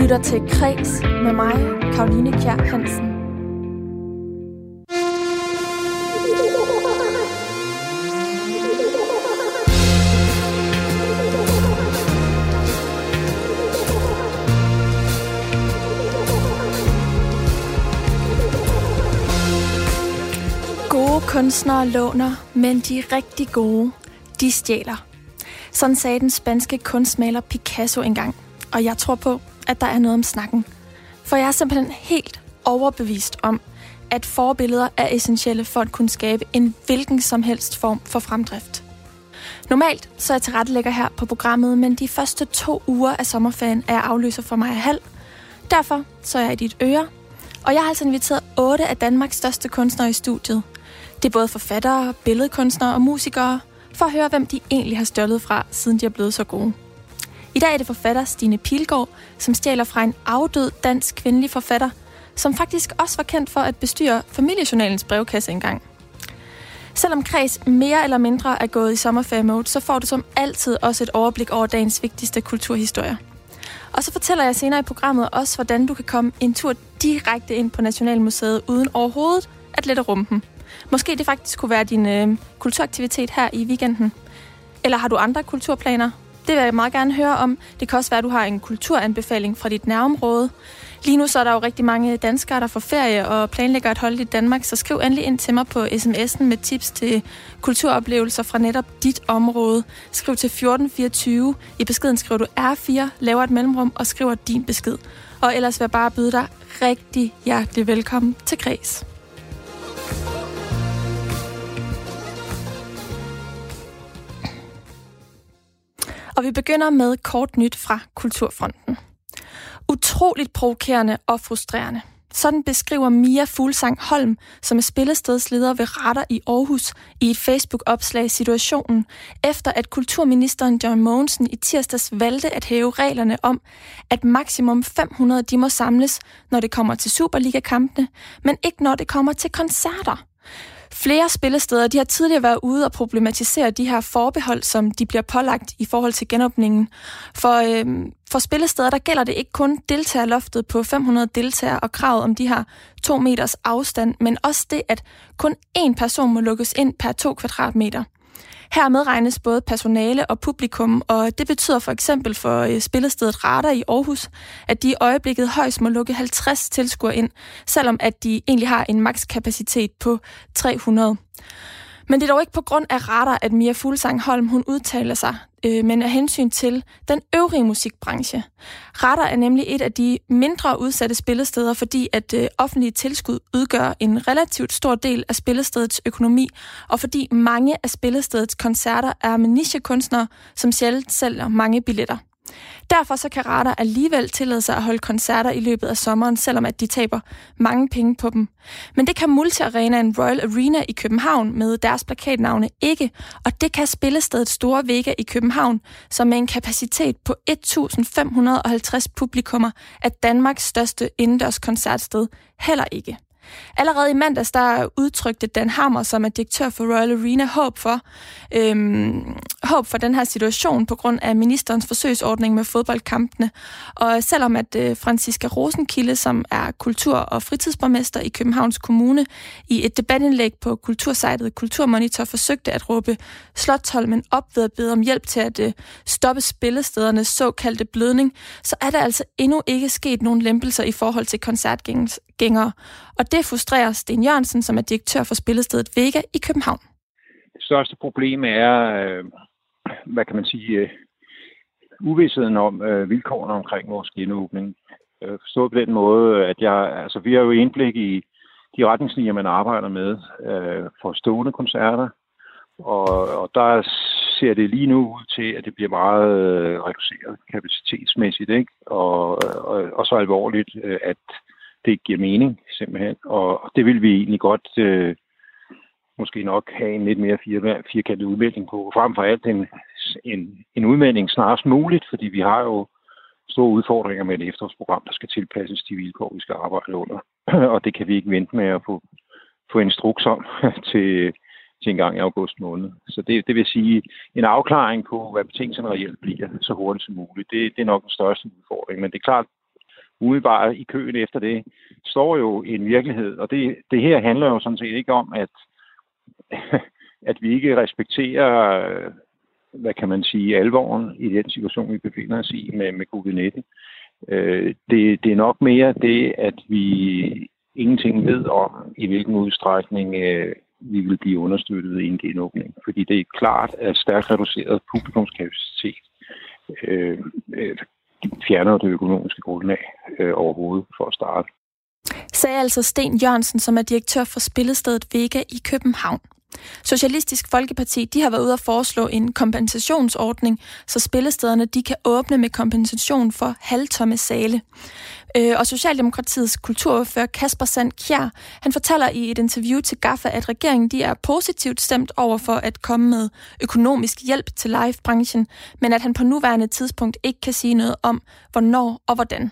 lytter til Kreds med mig, Karoline Kjær Hansen. Gode kunstnere låner, men de rigtig gode, de stjæler. Sådan sagde den spanske kunstmaler Picasso engang. Og jeg tror på, at der er noget om snakken. For jeg er simpelthen helt overbevist om, at forbilleder er essentielle for at kunne skabe en hvilken som helst form for fremdrift. Normalt så er jeg tilrettelægger her på programmet, men de første to uger af sommerferien er jeg afløser for mig halv. Derfor så er jeg i dit øre, og jeg har altså inviteret otte af Danmarks største kunstnere i studiet. Det er både forfattere, billedkunstnere og musikere, for at høre, hvem de egentlig har stjålet fra, siden de er blevet så gode. I dag er det forfatter Stine Pilgaard, som stjæler fra en afdød dansk kvindelig forfatter, som faktisk også var kendt for at bestyre familiejournalens brevkasse engang. Selvom Kreds mere eller mindre er gået i sommerferie-mode, så får du som altid også et overblik over dagens vigtigste kulturhistorier. Og så fortæller jeg senere i programmet også, hvordan du kan komme en tur direkte ind på Nationalmuseet uden overhovedet at lette rumpen. Måske det faktisk kunne være din øh, kulturaktivitet her i weekenden. Eller har du andre kulturplaner? Det vil jeg meget gerne høre om. Det kan også være, at du har en kulturanbefaling fra dit nærområde. Lige nu så er der jo rigtig mange danskere, der får ferie og planlægger at holde i Danmark, så skriv endelig ind til mig på sms'en med tips til kulturoplevelser fra netop dit område. Skriv til 1424. I beskeden skriver du R4, laver et mellemrum og skriver din besked. Og ellers vil jeg bare byde dig rigtig hjertelig velkommen til Græs. Og vi begynder med kort nyt fra Kulturfronten. Utroligt provokerende og frustrerende. Sådan beskriver Mia Fuglsang Holm, som er spillestedsleder ved Retter i Aarhus, i et Facebook-opslag situationen, efter at kulturministeren John Mogensen i tirsdags valgte at hæve reglerne om, at maksimum 500 de må samles, når det kommer til Superliga-kampene, men ikke når det kommer til koncerter. Flere spillesteder de har tidligere været ude og problematisere de her forbehold, som de bliver pålagt i forhold til genåbningen. For, øh, for spillesteder der gælder det ikke kun deltagerloftet på 500 deltagere og kravet om de her to meters afstand, men også det, at kun én person må lukkes ind per to kvadratmeter. Her medregnes både personale og publikum, og det betyder for eksempel for øh, spillestedet Radar i Aarhus, at de i øjeblikket højst må lukke 50 tilskuere ind, selvom at de egentlig har en makskapacitet på 300. Men det er dog ikke på grund af Radar, at Mia Fuglsang Holm hun udtaler sig øh, men af hensyn til den øvrige musikbranche. Radar er nemlig et af de mindre udsatte spillesteder, fordi at øh, offentlige tilskud udgør en relativt stor del af spillestedets økonomi, og fordi mange af spillestedets koncerter er med nichekunstnere, som sjældent sælger mange billetter. Derfor så kan Radar alligevel tillade sig at holde koncerter i løbet af sommeren, selvom at de taber mange penge på dem. Men det kan Multiarenaen Royal Arena i København med deres plakatnavne ikke, og det kan spillestedet Store Vega i København, som med en kapacitet på 1550 publikummer er Danmarks største indendørs koncertsted heller ikke. Allerede i mandags, der udtrykte Dan Hammer, som er direktør for Royal Arena, håb for, øhm, håb for den her situation på grund af ministerens forsøgsordning med fodboldkampene. Og selvom at øh, Franziska Rosenkilde, som er kultur- og fritidsborgmester i Københavns Kommune, i et debatindlæg på kultursejtet Kulturmonitor forsøgte at råbe Slottholmen op ved at bede om hjælp til at øh, stoppe spillestedernes såkaldte blødning, så er der altså endnu ikke sket nogen lempelser i forhold til koncertgængere. Og det frustrerer Sten Jørgensen, som er direktør for spillestedet Vega i København. Det største problem er, øh, hvad kan man sige, øh, uvidsheden om øh, vilkårene omkring vores genåbning. Øh, forstået på den måde, at jeg, altså, vi har jo indblik i de retningslinjer, man arbejder med øh, for stående koncerter, og, og der ser det lige nu ud til, at det bliver meget øh, reduceret kapacitetsmæssigt, ikke? Og, og, og så alvorligt, at det giver mening, simpelthen. Og det vil vi egentlig godt øh, måske nok have en lidt mere fire, firkantet udmelding på. Frem for alt en, en, en udmelding snarest muligt, fordi vi har jo store udfordringer med et efterårsprogram, der skal tilpasses de vilkår, vi skal arbejde under. og det kan vi ikke vente med at få, få instruks om til, til en gang i august måned. Så det, det vil sige en afklaring på, hvad betingelserne reelt bliver, så hurtigt som muligt. Det, det er nok den største udfordring. Men det er klart, umiddelbart i køen efter det, står jo en virkelighed. Og det, det her handler jo sådan set ikke om, at, at vi ikke respekterer, hvad kan man sige, alvoren i den situation, vi befinder os i med, med covid-19. Øh, det, det er nok mere det, at vi ingenting ved om, i hvilken udstrækning øh, vi vil blive understøttet i en genåbning. Fordi det er klart, at stærkt reduceret publikumskapacitet øh, øh, fjerner det økonomiske grundlag øh, overhovedet for at starte. Sagde altså Sten Jørgensen, som er direktør for spillestedet Vega i København. Socialistisk Folkeparti de har været ude at foreslå en kompensationsordning, så spillestederne de kan åbne med kompensation for halvtomme sale. Øh, og Socialdemokratiets kulturordfører Kasper Sand Kjær, han fortæller i et interview til GAFA, at regeringen de er positivt stemt over for at komme med økonomisk hjælp til livebranchen, men at han på nuværende tidspunkt ikke kan sige noget om, hvornår og hvordan.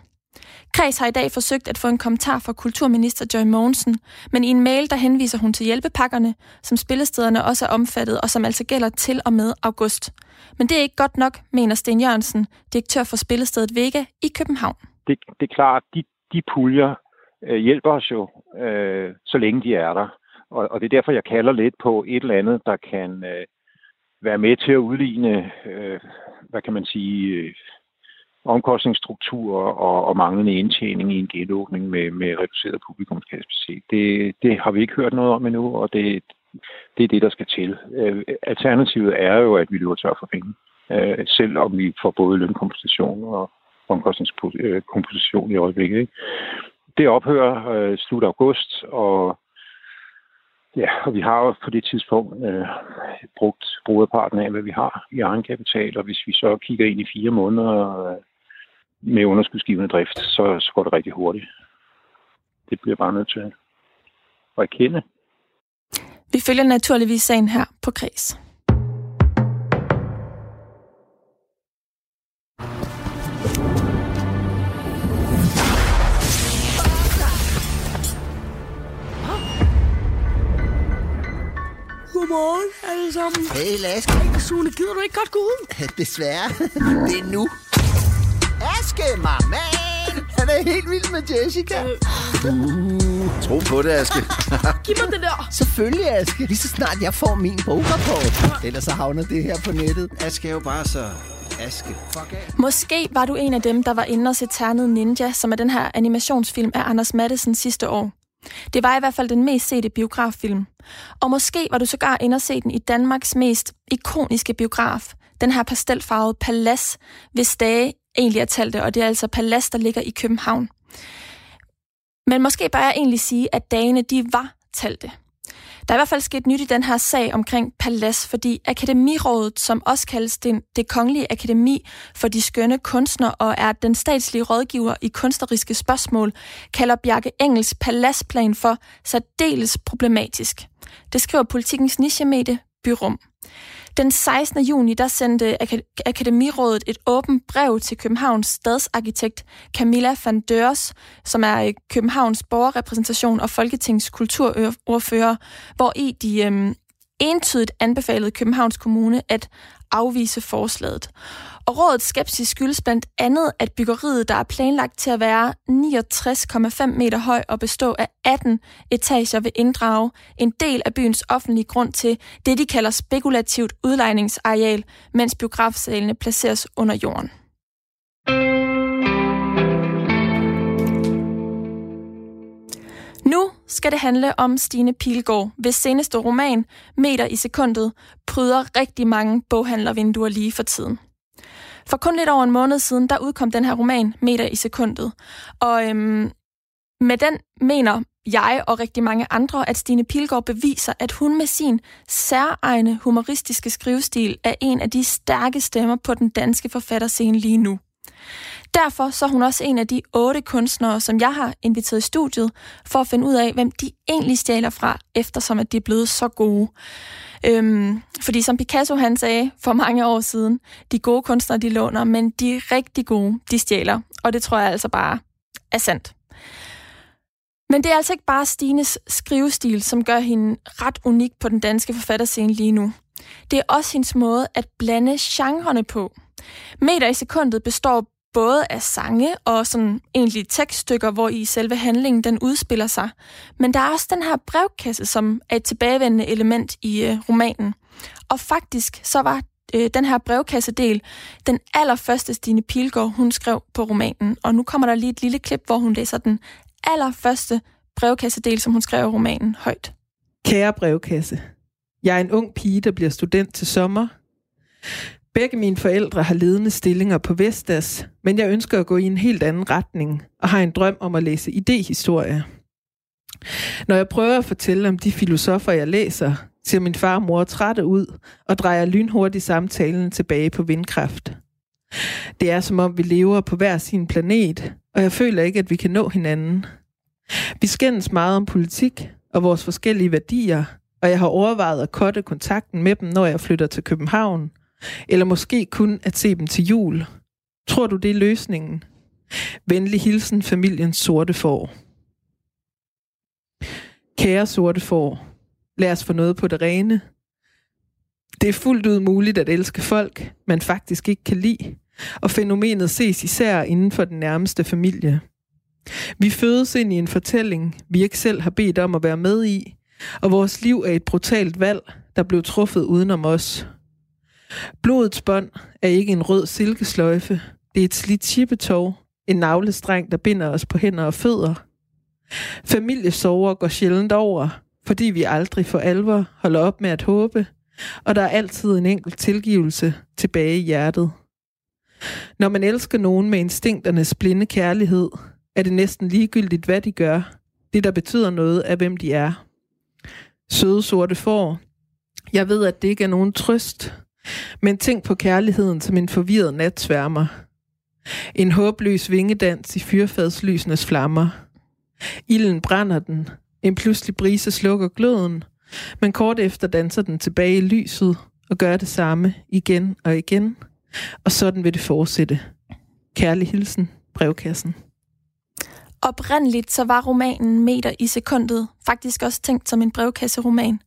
Kreds har i dag forsøgt at få en kommentar fra kulturminister Joy Mogensen, men i en mail der henviser hun til hjælpepakkerne, som spillestederne også er omfattet og som altså gælder til og med august. Men det er ikke godt nok, mener Sten Jørgensen, direktør for spillestedet Vega i København. Det, det er klart, de, de puljer øh, hjælper os jo, øh, så længe de er der. Og, og det er derfor, jeg kalder lidt på et eller andet, der kan øh, være med til at udligne, øh, hvad kan man sige, øh, omkostningsstruktur og, og manglende indtjening i en genåbning med, med reduceret publikumskapacitet. Det, det har vi ikke hørt noget om endnu, og det, det er det, der skal til. Øh, alternativet er jo, at vi løber tør for penge, øh, selvom vi får både lønkompensation og omkostningskompensation øh, i øjeblikket. Ikke? Det ophører øh, slut august, og Ja, og vi har jo på det tidspunkt øh, brugt brugerparten af, hvad vi har i egenkapital, og hvis vi så kigger ind i fire måneder med underskudsgivende drift, så, så går det rigtig hurtigt. Det bliver bare nødt til at erkende. Vi følger naturligvis sagen her på Kreds. Godmorgen alle sammen. Hey, Laske. Hey, Sune, gider du ikke godt gå ud? Desværre. Det er nu. Aske, mamma. Han er helt vild med Jessica. Uh, tro på det, Aske. Giv mig det der. Selvfølgelig, Aske. Lige så snart jeg får min bograpport. Ellers så havner det her på nettet. Aske er jo bare så... Aske. Fuck af. Måske var du en af dem, der var inde og se Ternet Ninja, som er den her animationsfilm af Anders Madsen sidste år. Det var i hvert fald den mest sete biograffilm. Og måske var du sågar inde og se den i Danmarks mest ikoniske biograf, den her pastelfarvede palads, hvis dage egentlig er talte, og det er altså palads, der ligger i København. Men måske bare jeg egentlig sige, at dagene de var talte. Der er i hvert fald sket nyt i den her sag omkring Palas, fordi Akademirådet, som også kaldes det, det kongelige akademi for de skønne kunstnere og er den statslige rådgiver i kunstneriske spørgsmål, kalder Bjarke Engels Palasplan for særdeles problematisk. Det skriver politikens nichemedie Byrum. Den 16. juni der sendte Akademirådet et åbent brev til Københavns stadsarkitekt Camilla van Dørs, som er øh, Københavns borgerrepræsentation og Folketingets kulturordfører, hvor i de øhm, entydigt anbefalede Københavns Kommune at afvise forslaget. Og rådets skepsis skyldes blandt andet, at byggeriet, der er planlagt til at være 69,5 meter høj og bestå af 18 etager, vil inddrage en del af byens offentlige grund til det, de kalder spekulativt udlejningsareal, mens biografsalene placeres under jorden. Nu skal det handle om Stine Pilgaard, hvis seneste roman, Meter i sekundet, pryder rigtig mange boghandlervinduer lige for tiden. For kun lidt over en måned siden, der udkom den her roman, Meter i sekundet. Og øhm, med den mener jeg og rigtig mange andre, at Stine Pilgaard beviser, at hun med sin særegne humoristiske skrivestil er en af de stærke stemmer på den danske forfatterscene lige nu. Derfor så er hun også en af de otte kunstnere, som jeg har inviteret i studiet, for at finde ud af, hvem de egentlig stjæler fra, eftersom at de er blevet så gode. Øhm, fordi som Picasso han sagde for mange år siden, de gode kunstnere de låner, men de rigtig gode, de stjæler. Og det tror jeg altså bare er sandt. Men det er altså ikke bare Stines skrivestil, som gør hende ret unik på den danske forfatterscene lige nu. Det er også hendes måde at blande genrerne på. Meter i sekundet består både af sange og sådan egentlig tekststykker, hvor i selve handlingen den udspiller sig. Men der er også den her brevkasse, som er et tilbagevendende element i øh, romanen. Og faktisk så var øh, den her brevkassedel den allerførste Stine Pilgaard, hun skrev på romanen. Og nu kommer der lige et lille klip, hvor hun læser den allerførste brevkassedel, som hun skrev i romanen, højt. Kære brevkasse. Jeg er en ung pige, der bliver student til sommer. Begge mine forældre har ledende stillinger på Vestas, men jeg ønsker at gå i en helt anden retning og har en drøm om at læse idehistorie. Når jeg prøver at fortælle om de filosofer, jeg læser, ser min far og mor trætte ud og drejer lynhurtigt samtalen tilbage på vindkraft. Det er som om vi lever på hver sin planet, og jeg føler ikke, at vi kan nå hinanden. Vi skændes meget om politik og vores forskellige værdier, og jeg har overvejet at kotte kontakten med dem, når jeg flytter til København, eller måske kun at se dem til jul. Tror du, det er løsningen? Venlig hilsen familiens sorte får. Kære sorte får, lad os få noget på det rene. Det er fuldt ud muligt at elske folk, man faktisk ikke kan lide, og fænomenet ses især inden for den nærmeste familie. Vi fødes ind i en fortælling, vi ikke selv har bedt om at være med i, og vores liv er et brutalt valg, der blev truffet udenom os. Blodets bånd er ikke en rød silkesløjfe. Det er et slidt chippetog, en navlestreng, der binder os på hænder og fødder. Familiesover går sjældent over, fordi vi aldrig for alvor holder op med at håbe, og der er altid en enkelt tilgivelse tilbage i hjertet. Når man elsker nogen med instinkternes blinde kærlighed, er det næsten ligegyldigt, hvad de gør. Det, der betyder noget, er, hvem de er. Søde sorte får. Jeg ved, at det ikke er nogen trøst, men tænk på kærligheden som en forvirret natsværmer. En håbløs vingedans i fyrfadslysenes flammer. Ilden brænder den. En pludselig brise slukker gløden, men kort efter danser den tilbage i lyset og gør det samme igen og igen. Og sådan vil det fortsætte. Kærlig hilsen, brevkassen. Oprindeligt så var romanen Meter i sekundet faktisk også tænkt som en brevkasseroman.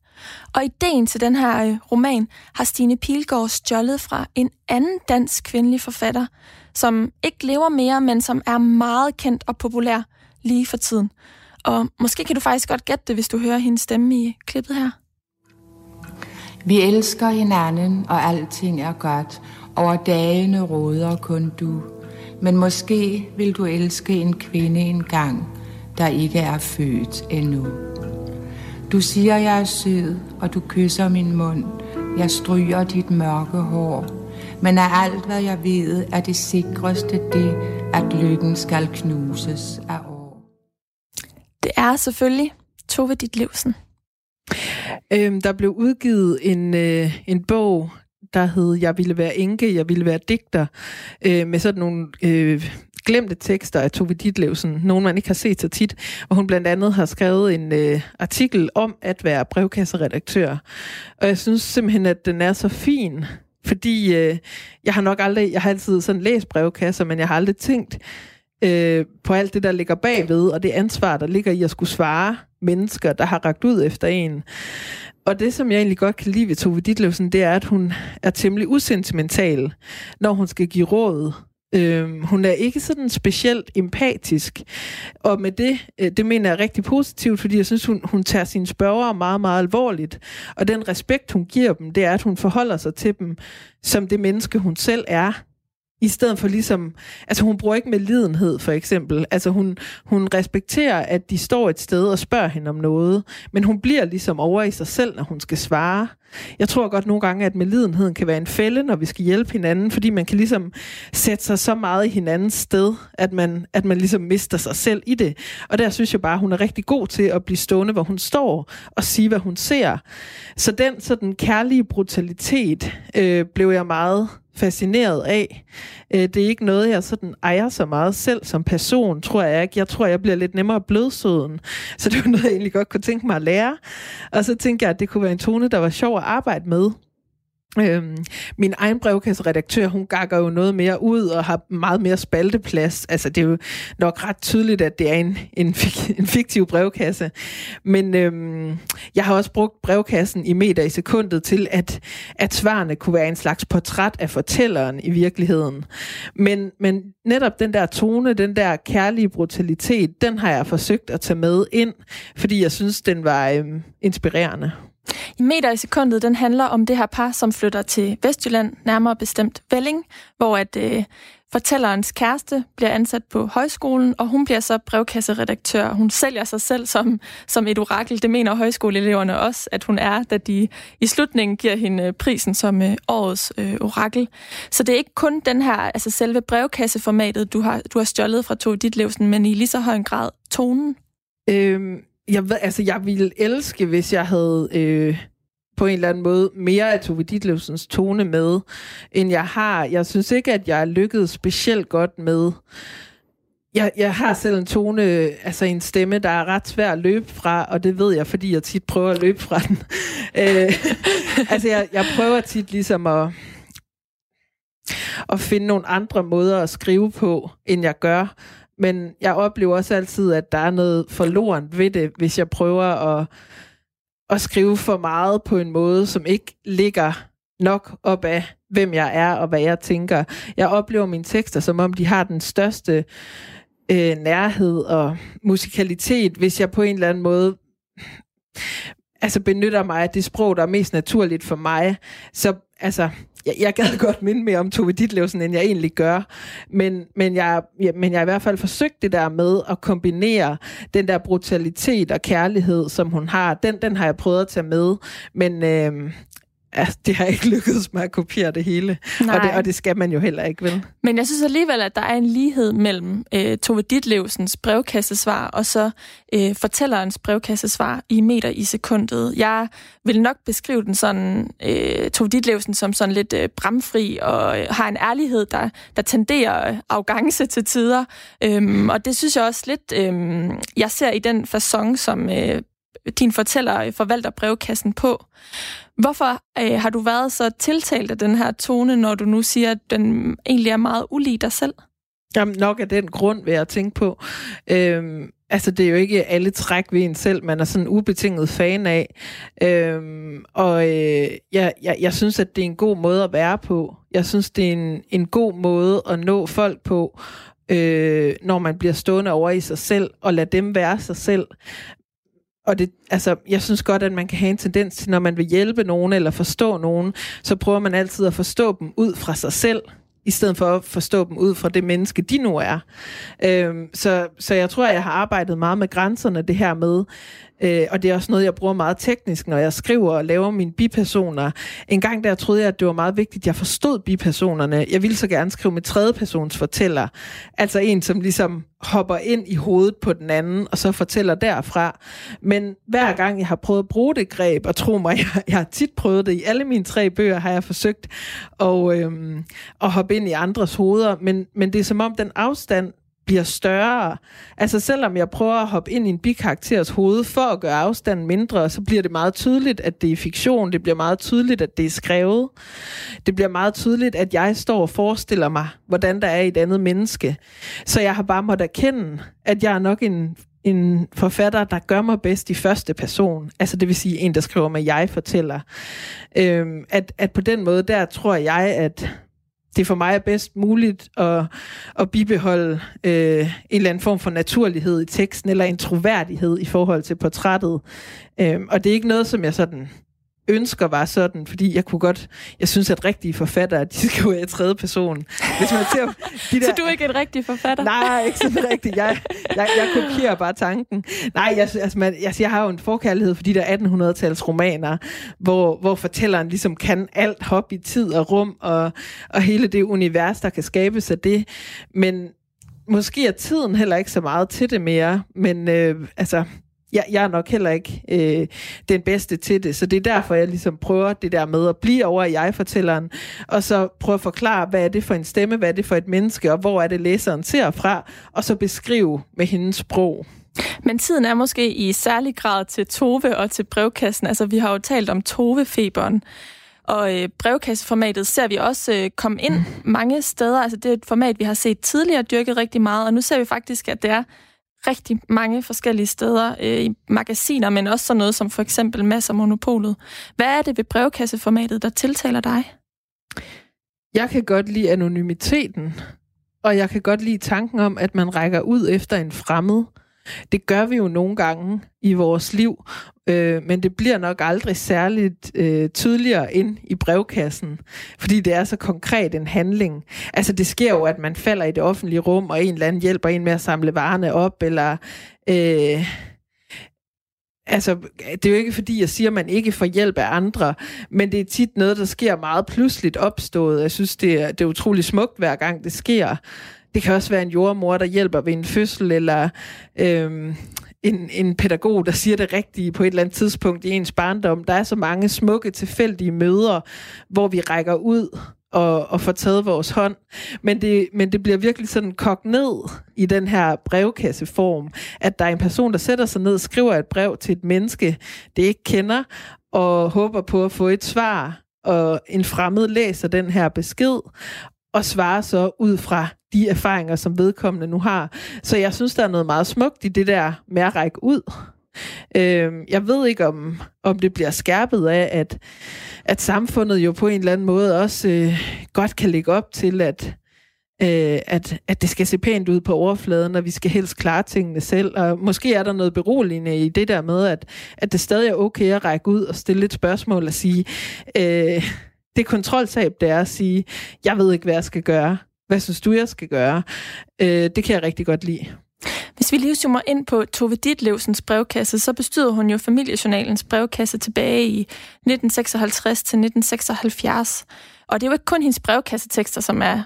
Og ideen til den her øh, roman har Stine Pilgaard stjålet fra en anden dansk kvindelig forfatter, som ikke lever mere, men som er meget kendt og populær lige for tiden. Og måske kan du faktisk godt gætte det, hvis du hører hendes stemme i øh, klippet her. Vi elsker hinanden, og alting er godt. Over dagene råder kun du. Men måske vil du elske en kvinde engang, der ikke er født endnu. Du siger, jeg er sød, og du kysser min mund. Jeg stryger dit mørke hår. Men af alt, hvad jeg ved, er det sikreste det, at lykken skal knuses af år. Det er selvfølgelig Tove Ditlevsen. Øhm, der blev udgivet en, øh, en bog, der hed Jeg ville være enke, jeg ville være digter, øh, med sådan nogle øh, glemte tekster af Tove Ditlevsen, nogen man ikke har set så tit, og hun blandt andet har skrevet en øh, artikel om at være brevkasseredaktør. Og jeg synes simpelthen, at den er så fin, fordi øh, jeg har nok aldrig, jeg har altid sådan læst brevkasser, men jeg har aldrig tænkt øh, på alt det, der ligger bagved, og det ansvar, der ligger i at skulle svare mennesker, der har ragt ud efter en. Og det, som jeg egentlig godt kan lide ved Tove Ditlevsen, det er, at hun er temmelig usentimental, når hun skal give råd. Øhm, hun er ikke sådan specielt empatisk, og med det, øh, det mener jeg rigtig positivt, fordi jeg synes, hun, hun tager sine spørgere meget, meget alvorligt. Og den respekt, hun giver dem, det er, at hun forholder sig til dem som det menneske, hun selv er, i stedet for ligesom, altså hun bruger ikke med lidenhed for eksempel, altså hun, hun respekterer, at de står et sted og spørger hende om noget, men hun bliver ligesom over i sig selv, når hun skal svare. Jeg tror godt nogle gange, at medlidenheden kan være en fælde, når vi skal hjælpe hinanden, fordi man kan ligesom sætte sig så meget i hinandens sted, at man, at man ligesom mister sig selv i det. Og der synes jeg bare, at hun er rigtig god til at blive stående, hvor hun står, og sige, hvad hun ser. Så den sådan kærlige brutalitet øh, blev jeg meget fascineret af. Øh, det er ikke noget, jeg sådan ejer så meget selv som person, tror jeg ikke. Jeg tror, jeg bliver lidt nemmere blødsøden. Så det var noget, jeg egentlig godt kunne tænke mig at lære. Og så tænkte jeg, at det kunne være en tone, der var sjov at arbejde med. Øhm, min egen brevkasseredaktør, hun gakker jo noget mere ud og har meget mere spalteplads. Altså, det er jo nok ret tydeligt, at det er en, en, en fiktiv brevkasse. Men øhm, jeg har også brugt brevkassen i meter i sekundet til, at, at svarene kunne være en slags portræt af fortælleren i virkeligheden. Men, men netop den der tone, den der kærlige brutalitet, den har jeg forsøgt at tage med ind, fordi jeg synes, den var øhm, inspirerende. I meter i sekundet, den handler om det her par, som flytter til Vestjylland, nærmere bestemt Velling, hvor at øh, fortællerens kæreste bliver ansat på højskolen, og hun bliver så brevkasseredaktør. Hun sælger sig selv som, som et orakel. Det mener højskoleeleverne også, at hun er, da de i slutningen giver hende øh, prisen som øh, årets øh, orakel. Så det er ikke kun den her, altså selve brevkasseformatet, du har, du har stjålet fra Tove Ditlevsen, men i lige så høj en grad tonen. Øhm, jeg, ved, altså, jeg ville elske, hvis jeg havde øh, på en eller anden måde mere af Tove Ditlevsens tone med, end jeg har. Jeg synes ikke, at jeg er lykkedes specielt godt med... Jeg, jeg har selv en tone, altså en stemme, der er ret svær at løbe fra, og det ved jeg, fordi jeg tit prøver at løbe fra den. øh, altså, jeg, jeg prøver tit ligesom at, at finde nogle andre måder at skrive på, end jeg gør. Men jeg oplever også altid, at der er noget forloren ved det, hvis jeg prøver at, at skrive for meget på en måde, som ikke ligger nok op af, hvem jeg er og hvad jeg tænker. Jeg oplever mine tekster, som om de har den største øh, nærhed og musikalitet, hvis jeg på en eller anden måde altså benytter mig af det sprog, der er mest naturligt for mig. Så altså, jeg, jeg gad godt minde mere om Tove Ditlevsen, end jeg egentlig gør. Men, men, jeg, ja, men jeg har i hvert fald forsøgt det der med at kombinere den der brutalitet og kærlighed, som hun har. Den, den har jeg prøvet at tage med. Men øh, altså, det har ikke lykkedes mig at kopiere det hele. Og det, og det skal man jo heller ikke, vel? Men jeg synes alligevel, at der er en lighed mellem øh, Tove Ditlevsens brevkassesvar og så øh, fortællerens brevkassesvar i meter i sekundet. Jeg vil nok beskrive den sådan, øh, Tove Ditlevsen som sådan lidt øh, bramfri og øh, har en ærlighed, der, der tenderer arrogance til tider. Øhm, og det synes jeg også lidt, øh, jeg ser i den façon, som øh, din fortæller øh, forvalter brevkassen på. Hvorfor øh, har du været så tiltalt af den her tone, når du nu siger, at den egentlig er meget ulig dig selv? Jamen nok af den grund, vil jeg tænke på. Øhm, altså, det er jo ikke alle træk ved en selv, man er sådan ubetinget fan af. Øhm, og øh, jeg, jeg, jeg synes, at det er en god måde at være på. Jeg synes, det er en, en god måde at nå folk på, øh, når man bliver stående over i sig selv, og lade dem være sig selv og det, altså, jeg synes godt, at man kan have en tendens til, når man vil hjælpe nogen eller forstå nogen, så prøver man altid at forstå dem ud fra sig selv, i stedet for at forstå dem ud fra det menneske, de nu er. Øhm, så, så jeg tror, at jeg har arbejdet meget med grænserne, det her med, Øh, og det er også noget, jeg bruger meget teknisk, når jeg skriver og laver mine bipersoner. En gang der troede jeg, at det var meget vigtigt, at jeg forstod bipersonerne. Jeg ville så gerne skrive med tredjepersons fortæller. Altså en, som ligesom hopper ind i hovedet på den anden, og så fortæller derfra. Men hver gang jeg har prøvet at bruge det greb, og tro mig, jeg, jeg har tit prøvet det, i alle mine tre bøger har jeg forsøgt at, øhm, at hoppe ind i andres hoveder, men, men det er som om den afstand, bliver større. Altså selvom jeg prøver at hoppe ind i en bikarakters hoved for at gøre afstanden mindre, så bliver det meget tydeligt, at det er fiktion. Det bliver meget tydeligt, at det er skrevet. Det bliver meget tydeligt, at jeg står og forestiller mig, hvordan der er et andet menneske. Så jeg har bare måttet erkende, at jeg er nok en en forfatter, der gør mig bedst i første person. Altså det vil sige en, der skriver med jeg fortæller. Øhm, at, at på den måde, der tror jeg, at det for mig er bedst muligt at, at bibeholde øh, en eller anden form for naturlighed i teksten, eller en troværdighed i forhold til portrættet. Øh, og det er ikke noget, som jeg sådan ønsker var sådan, fordi jeg kunne godt, jeg synes, at rigtige forfattere, de skal være i tredje person. Hvis man ser de der, Så du er ikke en rigtig forfatter? Nej, ikke sådan rigtigt. Jeg, jeg, jeg kopierer bare tanken. Nej, jeg, altså, man, jeg, jeg har jo en forkærlighed for de der 1800-tals romaner, hvor, hvor fortælleren ligesom kan alt hop i tid og rum, og, og hele det univers, der kan skabes af det. Men måske er tiden heller ikke så meget til det mere, men øh, altså, jeg, jeg er nok heller ikke øh, den bedste til det, så det er derfor, jeg ligesom prøver det der med at blive over i jeg-fortælleren, og så prøve at forklare, hvad er det for en stemme, hvad er det for et menneske, og hvor er det læseren ser fra, og så beskrive med hendes sprog. Men tiden er måske i særlig grad til Tove og til brevkassen. Altså, vi har jo talt om Tove-feberen. Og øh, brevkasseformatet ser vi også øh, komme ind mange steder. Altså det er et format, vi har set tidligere dyrket rigtig meget, og nu ser vi faktisk, at det er rigtig mange forskellige steder øh, i magasiner, men også sådan noget som for eksempel Masser Monopolet. Hvad er det ved brevkasseformatet, der tiltaler dig? Jeg kan godt lide anonymiteten, og jeg kan godt lide tanken om, at man rækker ud efter en fremmed. Det gør vi jo nogle gange i vores liv, øh, men det bliver nok aldrig særligt øh, tydeligere ind i brevkassen, fordi det er så konkret en handling. Altså det sker jo, at man falder i det offentlige rum, og en eller anden hjælper en med at samle varerne op, eller... Øh, Altså, det er jo ikke fordi, jeg siger, at man ikke får hjælp af andre, men det er tit noget, der sker meget pludseligt opstået. Jeg synes, det er, det er utrolig smukt, hver gang det sker. Det kan også være en jordmor, der hjælper ved en fødsel, eller øhm, en, en pædagog, der siger det rigtige på et eller andet tidspunkt i ens barndom. Der er så mange smukke, tilfældige møder, hvor vi rækker ud og, og får taget vores hånd. Men det, men det bliver virkelig sådan kogt ned i den her brevkasseform, at der er en person, der sætter sig ned og skriver et brev til et menneske, det ikke kender, og håber på at få et svar, og en fremmed læser den her besked, og svarer så ud fra de erfaringer, som vedkommende nu har. Så jeg synes, der er noget meget smukt i det der med at række ud. Øh, jeg ved ikke, om, om det bliver skærpet af, at, at samfundet jo på en eller anden måde også øh, godt kan lægge op til, at, øh, at, at det skal se pænt ud på overfladen, og vi skal helst klare tingene selv. Og måske er der noget beroligende i det der med, at, at det stadig er okay at række ud og stille et spørgsmål og sige, øh, det kontroltab, det er at sige, jeg ved ikke, hvad jeg skal gøre. Hvad synes du, jeg skal gøre? Øh, det kan jeg rigtig godt lide. Hvis vi lige zoomer ind på Tove Ditlevsens brevkasse, så bestyder hun jo familiejournalens brevkasse tilbage i 1956 til 1976. Og det er jo ikke kun hendes brevkassetekster, som er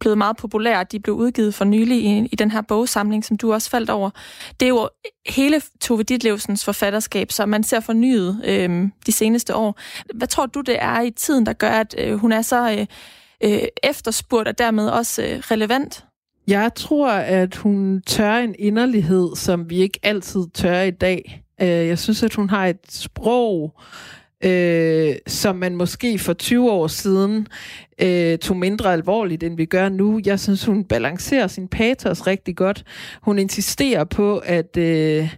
blevet meget populære. De blev udgivet for nylig i, i den her bogsamling, som du også faldt over. Det er jo hele Tove Ditlevsens forfatterskab, som man ser fornyet øh, de seneste år. Hvad tror du, det er i tiden, der gør, at øh, hun er så øh, øh, efterspurgt og dermed også øh, relevant? Jeg tror, at hun tør en inderlighed, som vi ikke altid tør i dag. Øh, jeg synes, at hun har et sprog, øh, som man måske for 20 år siden øh, tog mindre alvorligt, end vi gør nu. Jeg synes, hun balancerer sin patos rigtig godt. Hun insisterer på, at, øh,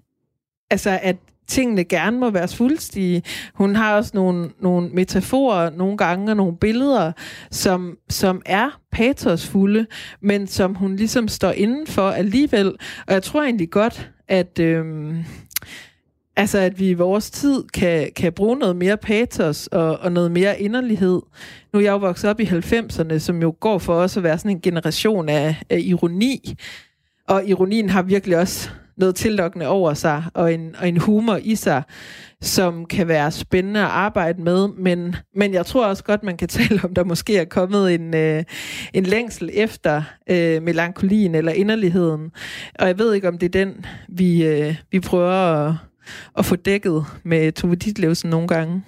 altså, at tingene gerne må være svulstige. Hun har også nogle, nogle metaforer nogle gange og nogle billeder, som, som er patosfulde, men som hun ligesom står inden for alligevel. Og jeg tror egentlig godt, at... Øh, Altså, at vi i vores tid kan, kan bruge noget mere patos og, og noget mere inderlighed. Nu er jeg jo vokset op i 90'erne, som jo går for os at være sådan en generation af, af ironi. Og ironien har virkelig også noget tillokkende over sig, og en, og en humor i sig, som kan være spændende at arbejde med. Men, men jeg tror også godt, man kan tale om, der måske er kommet en, øh, en længsel efter øh, melankolien eller inderligheden. Og jeg ved ikke, om det er den, vi, øh, vi prøver at at få dækket med Tove Ditlevsen nogle gange.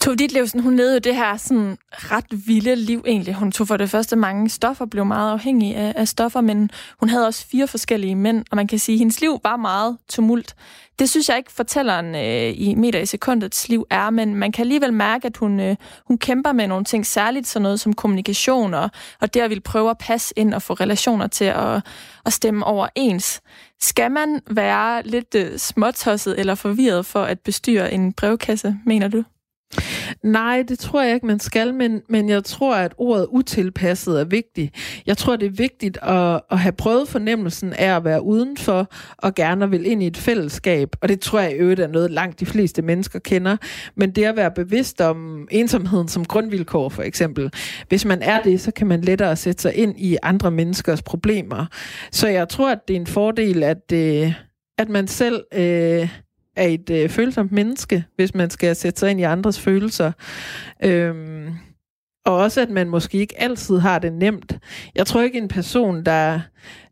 Tove Ditlevsen, hun levede jo det her sådan ret vilde liv egentlig. Hun tog for det første mange stoffer, blev meget afhængig af, af stoffer, men hun havde også fire forskellige mænd, og man kan sige, at hendes liv var meget tumult. Det synes jeg ikke fortælleren øh, i meter i sekundets liv er, men man kan alligevel mærke, at hun, øh, hun kæmper med nogle ting, særligt sådan noget som kommunikation, og, og det at ville prøve at passe ind og få relationer til at, at stemme overens. Skal man være lidt øh, småtosset eller forvirret for at bestyre en brevkasse, mener du? Nej, det tror jeg ikke, man skal, men, men jeg tror, at ordet utilpasset er vigtigt. Jeg tror, det er vigtigt at, at have prøvet fornemmelsen af at være udenfor og gerne vil ind i et fællesskab. Og det tror jeg i øvrigt er noget, langt de fleste mennesker kender. Men det at være bevidst om ensomheden som grundvilkår, for eksempel. Hvis man er det, så kan man lettere sætte sig ind i andre menneskers problemer. Så jeg tror, at det er en fordel, at, øh, at man selv... Øh, er et øh, følsomt menneske, hvis man skal sætte sig ind i andres følelser. Øhm, og også, at man måske ikke altid har det nemt. Jeg tror ikke, en person, der,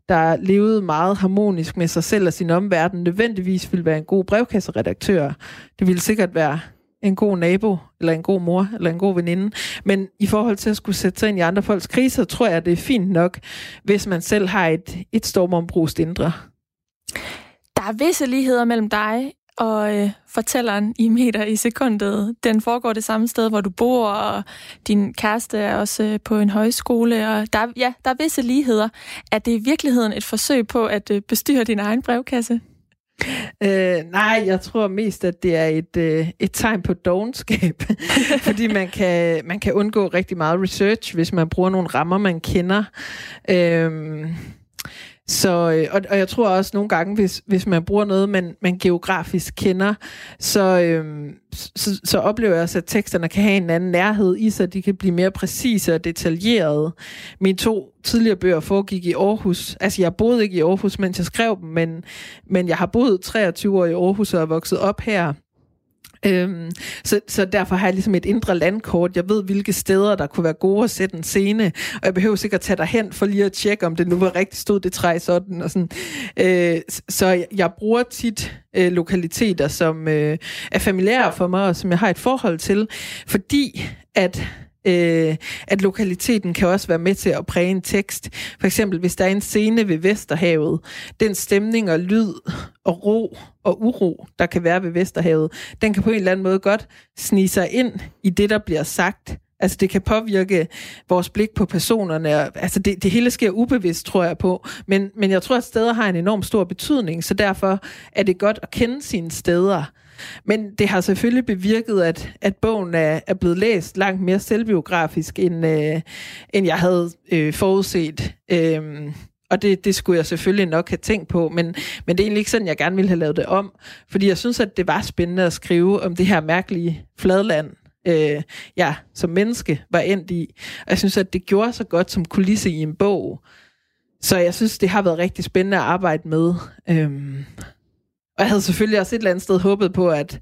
der levede meget harmonisk med sig selv og sin omverden, nødvendigvis vil være en god brevkasseredaktør. Det ville sikkert være en god nabo, eller en god mor, eller en god veninde. Men i forhold til at skulle sætte sig ind i andre folks kriser, tror jeg, det er fint nok, hvis man selv har et, et stormombrust indre. Der er visse ligheder mellem dig og øh, fortælleren i meter i sekundet, den foregår det samme sted, hvor du bor, og din kæreste er også øh, på en højskole, og der, er- ja, der er visse ligheder. Er det i virkeligheden et forsøg på at øh, bestyre din egen brevkasse? Øh, nej, jeg tror mest, at det er et, øh, et tegn på dogenskab. Fordi man kan, man kan undgå rigtig meget research, hvis man bruger nogle rammer, man kender. Øhm, så, øh, og, og jeg tror også nogle gange, hvis, hvis man bruger noget, man, man geografisk kender, så, øh, så, så oplever jeg også, at teksterne kan have en anden nærhed i sig. De kan blive mere præcise og detaljerede. Mine to tidligere bøger foregik i Aarhus. Altså, jeg boede ikke i Aarhus, mens jeg skrev dem, men, men jeg har boet 23 år i Aarhus og er vokset op her. Øhm, så, så derfor har jeg ligesom et indre landkort. Jeg ved, hvilke steder, der kunne være gode at sætte en scene, og jeg behøver sikkert tage derhen for lige at tjekke, om det nu var rigtig stod det træ sådan. Og sådan. Øh, så jeg, jeg bruger tit øh, lokaliteter, som øh, er familiære for mig, og som jeg har et forhold til, fordi at øh, at lokaliteten kan også være med til at præge en tekst. For eksempel, hvis der er en scene ved Vesterhavet, den stemning og lyd og ro og uro, der kan være ved Vesterhavet, den kan på en eller anden måde godt snige sig ind i det, der bliver sagt. Altså, det kan påvirke vores blik på personerne. Altså, det, det hele sker ubevidst, tror jeg på. Men, men jeg tror, at steder har en enorm stor betydning, så derfor er det godt at kende sine steder. Men det har selvfølgelig bevirket, at, at bogen er, er blevet læst langt mere selvbiografisk, end, øh, end jeg havde øh, forudset. Øhm, og det, det skulle jeg selvfølgelig nok have tænkt på, men, men det er egentlig ikke sådan, jeg gerne ville have lavet det om. Fordi jeg synes, at det var spændende at skrive om det her mærkelige fladland, øh, jeg som menneske var endt i. Og jeg synes, at det gjorde så godt som kulisse i en bog. Så jeg synes, det har været rigtig spændende at arbejde med. Øhm, og jeg havde selvfølgelig også et eller andet sted håbet på, at,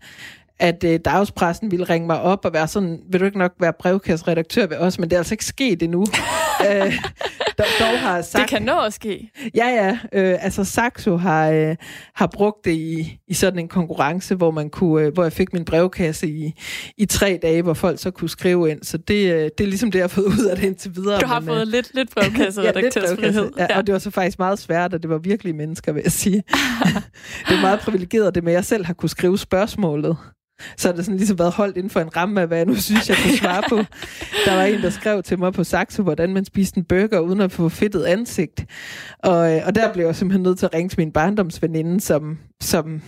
at øh, dagspressen ville ringe mig op og være sådan, vil du ikke nok være brevkasseredaktør ved os, men det er altså ikke sket endnu øh, dog, dog har Det sagt, kan nå at ske. Ja, ja. Øh, altså Saxo har, øh, har brugt det i, i sådan en konkurrence, hvor man kunne, øh, hvor jeg fik min brevkasse i, i tre dage, hvor folk så kunne skrive ind. Så det, øh, det er ligesom det, jeg har fået ud af det indtil videre. Du har men, øh, fået lidt, lidt brevkasseredaktørsfrihed. Ja, ja, og det var så faktisk meget svært, og det var virkelig mennesker, vil jeg sige. det er meget privilegeret, det med, at jeg selv har kunne skrive spørgsmålet. Så har det sådan ligesom været holdt inden for en ramme af, hvad jeg nu synes, jeg kunne svare på. Der var en, der skrev til mig på Saxo, hvordan man spiste en burger uden at få fedtet ansigt. Og, øh, og der blev jeg simpelthen nødt til at ringe til min barndomsveninde, som, som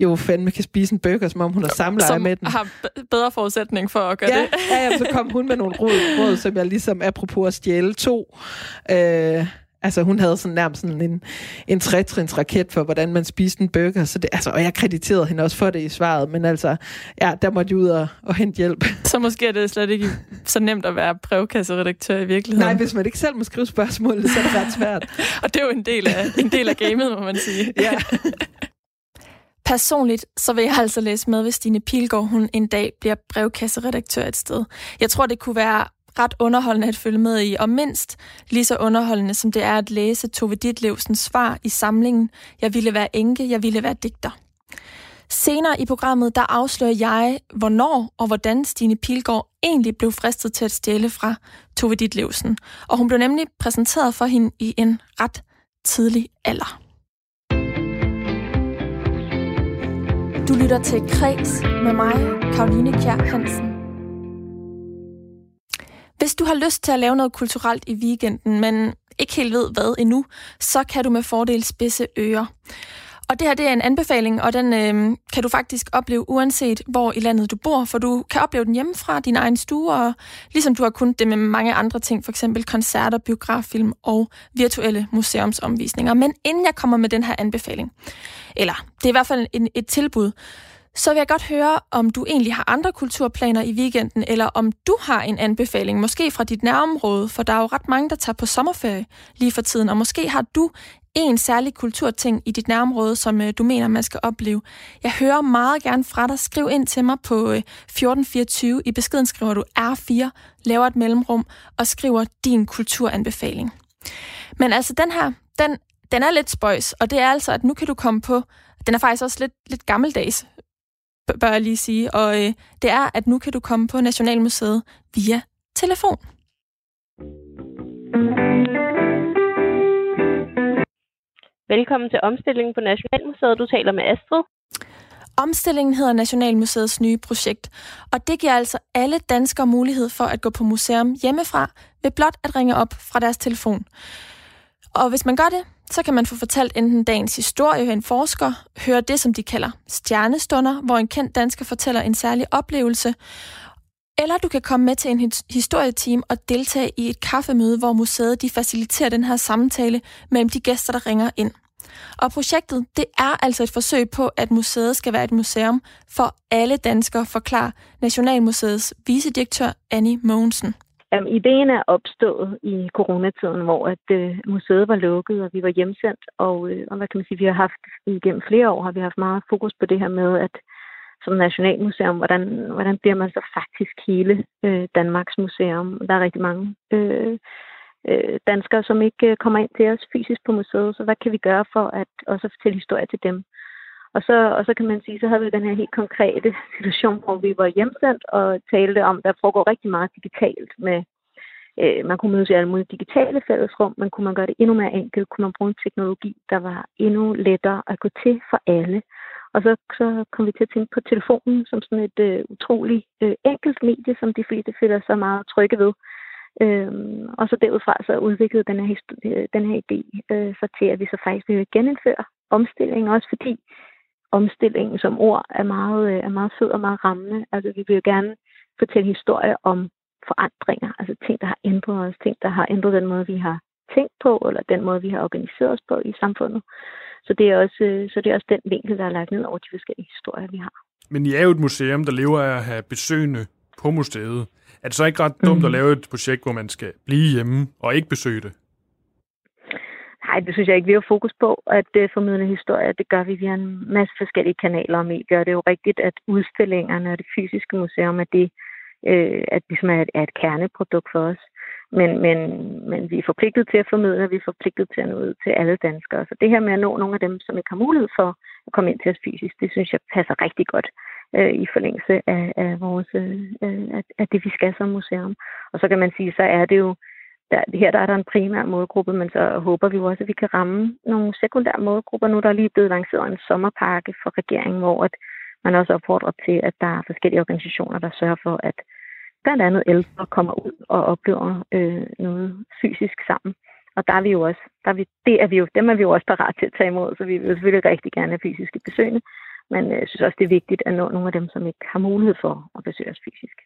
jo fandme kan spise en burger, som om hun har samleje Som med den. har bedre forudsætning for at gøre Ja, det. ja, ja, så kom hun med nogle råd, råd som jeg ligesom, apropos at stjæle to, øh, altså hun havde sådan nærmest sådan en, en trætrins raket for, hvordan man spiste en burger, så det, altså, og jeg krediterede hende også for det i svaret, men altså, ja, der måtte jeg ud og, og hente hjælp. Så måske er det slet ikke så nemt at være brevkasseredaktør i virkeligheden. Nej, hvis man ikke selv må skrive spørgsmål, så er det ret svært. Og det er jo en del af, en del af gamet, må man sige. Ja. Personligt, så vil jeg altså læse med, hvis Stine Pilgaard hun en dag bliver brevkasseredaktør et sted. Jeg tror, det kunne være ret underholdende at følge med i, og mindst lige så underholdende, som det er at læse Tove Ditlevsens svar i samlingen Jeg ville være enke, jeg ville være digter. Senere i programmet, der afslører jeg, hvornår og hvordan Stine Pilgaard egentlig blev fristet til at stjæle fra Tove Ditlevsen. Og hun blev nemlig præsenteret for hende i en ret tidlig alder. Du lytter til Kreds med mig, Karoline Kjær Hansen. Hvis du har lyst til at lave noget kulturelt i weekenden, men ikke helt ved hvad endnu, så kan du med fordel spidse ører. Og det her det er en anbefaling, og den øh, kan du faktisk opleve uanset hvor i landet du bor, for du kan opleve den hjemmefra, din egen stue, og ligesom du har kunnet det med mange andre ting, for eksempel koncerter, biograffilm og virtuelle museumsomvisninger. Men inden jeg kommer med den her anbefaling, eller det er i hvert fald en, et tilbud, så vil jeg godt høre, om du egentlig har andre kulturplaner i weekenden, eller om du har en anbefaling, måske fra dit nærområde, for der er jo ret mange, der tager på sommerferie lige for tiden, og måske har du en særlig kulturting i dit nærområde, som øh, du mener, man skal opleve. Jeg hører meget gerne fra dig. Skriv ind til mig på øh, 1424. I beskeden skriver du R4, laver et mellemrum og skriver din kulturanbefaling. Men altså, den her, den, den er lidt spøjs, og det er altså, at nu kan du komme på, den er faktisk også lidt, lidt gammeldags, bør jeg lige sige, og øh, det er, at nu kan du komme på Nationalmuseet via telefon. Velkommen til omstillingen på Nationalmuseet. Du taler med Astrid. Omstillingen hedder Nationalmuseets nye projekt, og det giver altså alle danskere mulighed for at gå på museum hjemmefra ved blot at ringe op fra deres telefon. Og hvis man gør det, så kan man få fortalt enten dagens historie af en forsker, høre det, som de kalder stjernestunder, hvor en kendt dansker fortæller en særlig oplevelse, eller du kan komme med til en historieteam og deltage i et kaffemøde, hvor museet de faciliterer den her samtale mellem de gæster, der ringer ind. Og projektet, det er altså et forsøg på, at museet skal være et museum for alle danskere, forklarer Nationalmuseets vicedirektør Annie Mogensen. Um, ideen er opstået i coronatiden, hvor at uh, museet var lukket, og vi var hjemsendt. Og, uh, og hvad kan man sige, vi har haft igennem flere år har vi haft meget fokus på det her med, at som Nationalmuseum, hvordan, hvordan bliver man så faktisk hele uh, Danmarks museum? Der er rigtig mange uh, uh, danskere, som ikke kommer ind til os fysisk på museet, så hvad kan vi gøre for at også fortælle historie til dem? Og så, og så kan man sige, så havde vi den her helt konkrete situation, hvor vi var hjemsendt og talte om, der foregår rigtig meget digitalt med, øh, man kunne mødes i alle mulige digitale fællesrum, men kunne man gøre det endnu mere enkelt, kunne man bruge en teknologi, der var endnu lettere at gå til for alle. Og så, så kom vi til at tænke på telefonen som sådan et øh, utroligt øh, enkelt medie, som de fleste føler sig meget trygge ved. Øhm, og så derudfra så udviklede den her, øh, den her idé øh, så til, at vi så faktisk ville genindføre omstillingen, også fordi omstillingen som ord er meget, øh, er meget fed og meget rammende. Altså, vi vil jo gerne fortælle historier om forandringer, altså ting, der har ændret os, ting, der har ændret den måde, vi har tænkt på, eller den måde, vi har organiseret os på i samfundet. Så det er også, øh, så det er også den vinkel, der er lagt ned over de forskellige historier, vi har. Men I er jo et museum, der lever af at have besøgende på museet. Er det så ikke ret dumt mm. at lave et projekt, hvor man skal blive hjemme og ikke besøge det? Nej, det synes jeg ikke. Vi har fokus på at øh, uh, formidle historier. Det gør vi via en masse forskellige kanaler og medier. Det er jo rigtigt, at udstillingerne og det fysiske museum er det, øh, at ligesom er, et, er et kerneprodukt for os. Men, men, men vi er forpligtet til at formidle, og vi er forpligtet til at nå ud til alle danskere. Så det her med at nå nogle af dem, som ikke har mulighed for at komme ind til os fysisk, det synes jeg passer rigtig godt øh, i forlængelse af, af, vores, øh, af, af det, vi skal som museum. Og så kan man sige, så er det jo der, her der er der en primær målgruppe, men så håber vi jo også, at vi kan ramme nogle sekundære målgrupper. Nu der er lige blevet lanceret en sommerpakke for regeringen, hvor at man også opfordrer til, at der er forskellige organisationer, der sørger for, at blandt andet ældre kommer ud og oplever øh, noget fysisk sammen. Og der er vi jo også, der er vi, det er vi jo, dem er vi jo også parat til at tage imod, så vi vil selvfølgelig rigtig gerne have fysiske besøgende. Men øh, jeg synes også, det er vigtigt at nå nogle af dem, som ikke har mulighed for at besøge os fysisk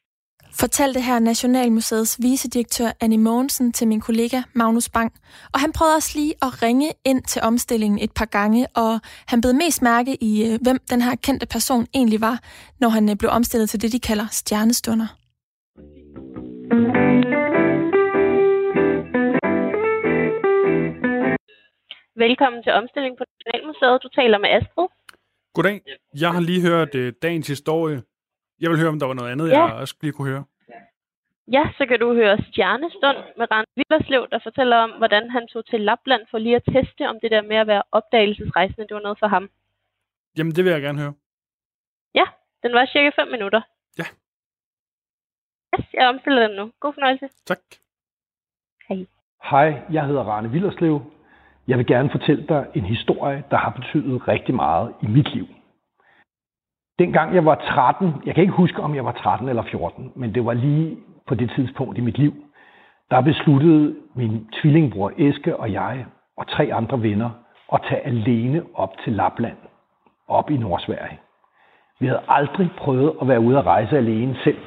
fortalte her Nationalmuseets vicedirektør Annie Mogensen til min kollega Magnus Bang. Og han prøvede også lige at ringe ind til omstillingen et par gange, og han blev mest mærke i, øh, hvem den her kendte person egentlig var, når han øh, blev omstillet til det, de kalder stjernestunder. Velkommen til omstilling på Nationalmuseet. Du taler med Astrid. Goddag. Jeg har lige hørt uh, dagens historie jeg vil høre, om der var noget andet, ja. jeg også lige kunne høre. Ja, så kan du høre Stjernestund med Rand Villerslev, der fortæller om, hvordan han tog til Lapland for lige at teste, om det der med at være opdagelsesrejsende, det var noget for ham. Jamen, det vil jeg gerne høre. Ja, den var cirka 5 minutter. Ja. Yes, jeg omstiller den nu. God fornøjelse. Tak. Hej. Hej, jeg hedder Rane Villerslev. Jeg vil gerne fortælle dig en historie, der har betydet rigtig meget i mit liv. Dengang jeg var 13, jeg kan ikke huske, om jeg var 13 eller 14, men det var lige på det tidspunkt i mit liv, der besluttede min tvillingbror Eske og jeg og tre andre venner at tage alene op til Lapland, op i Nordsverige. Vi havde aldrig prøvet at være ude at rejse alene selv.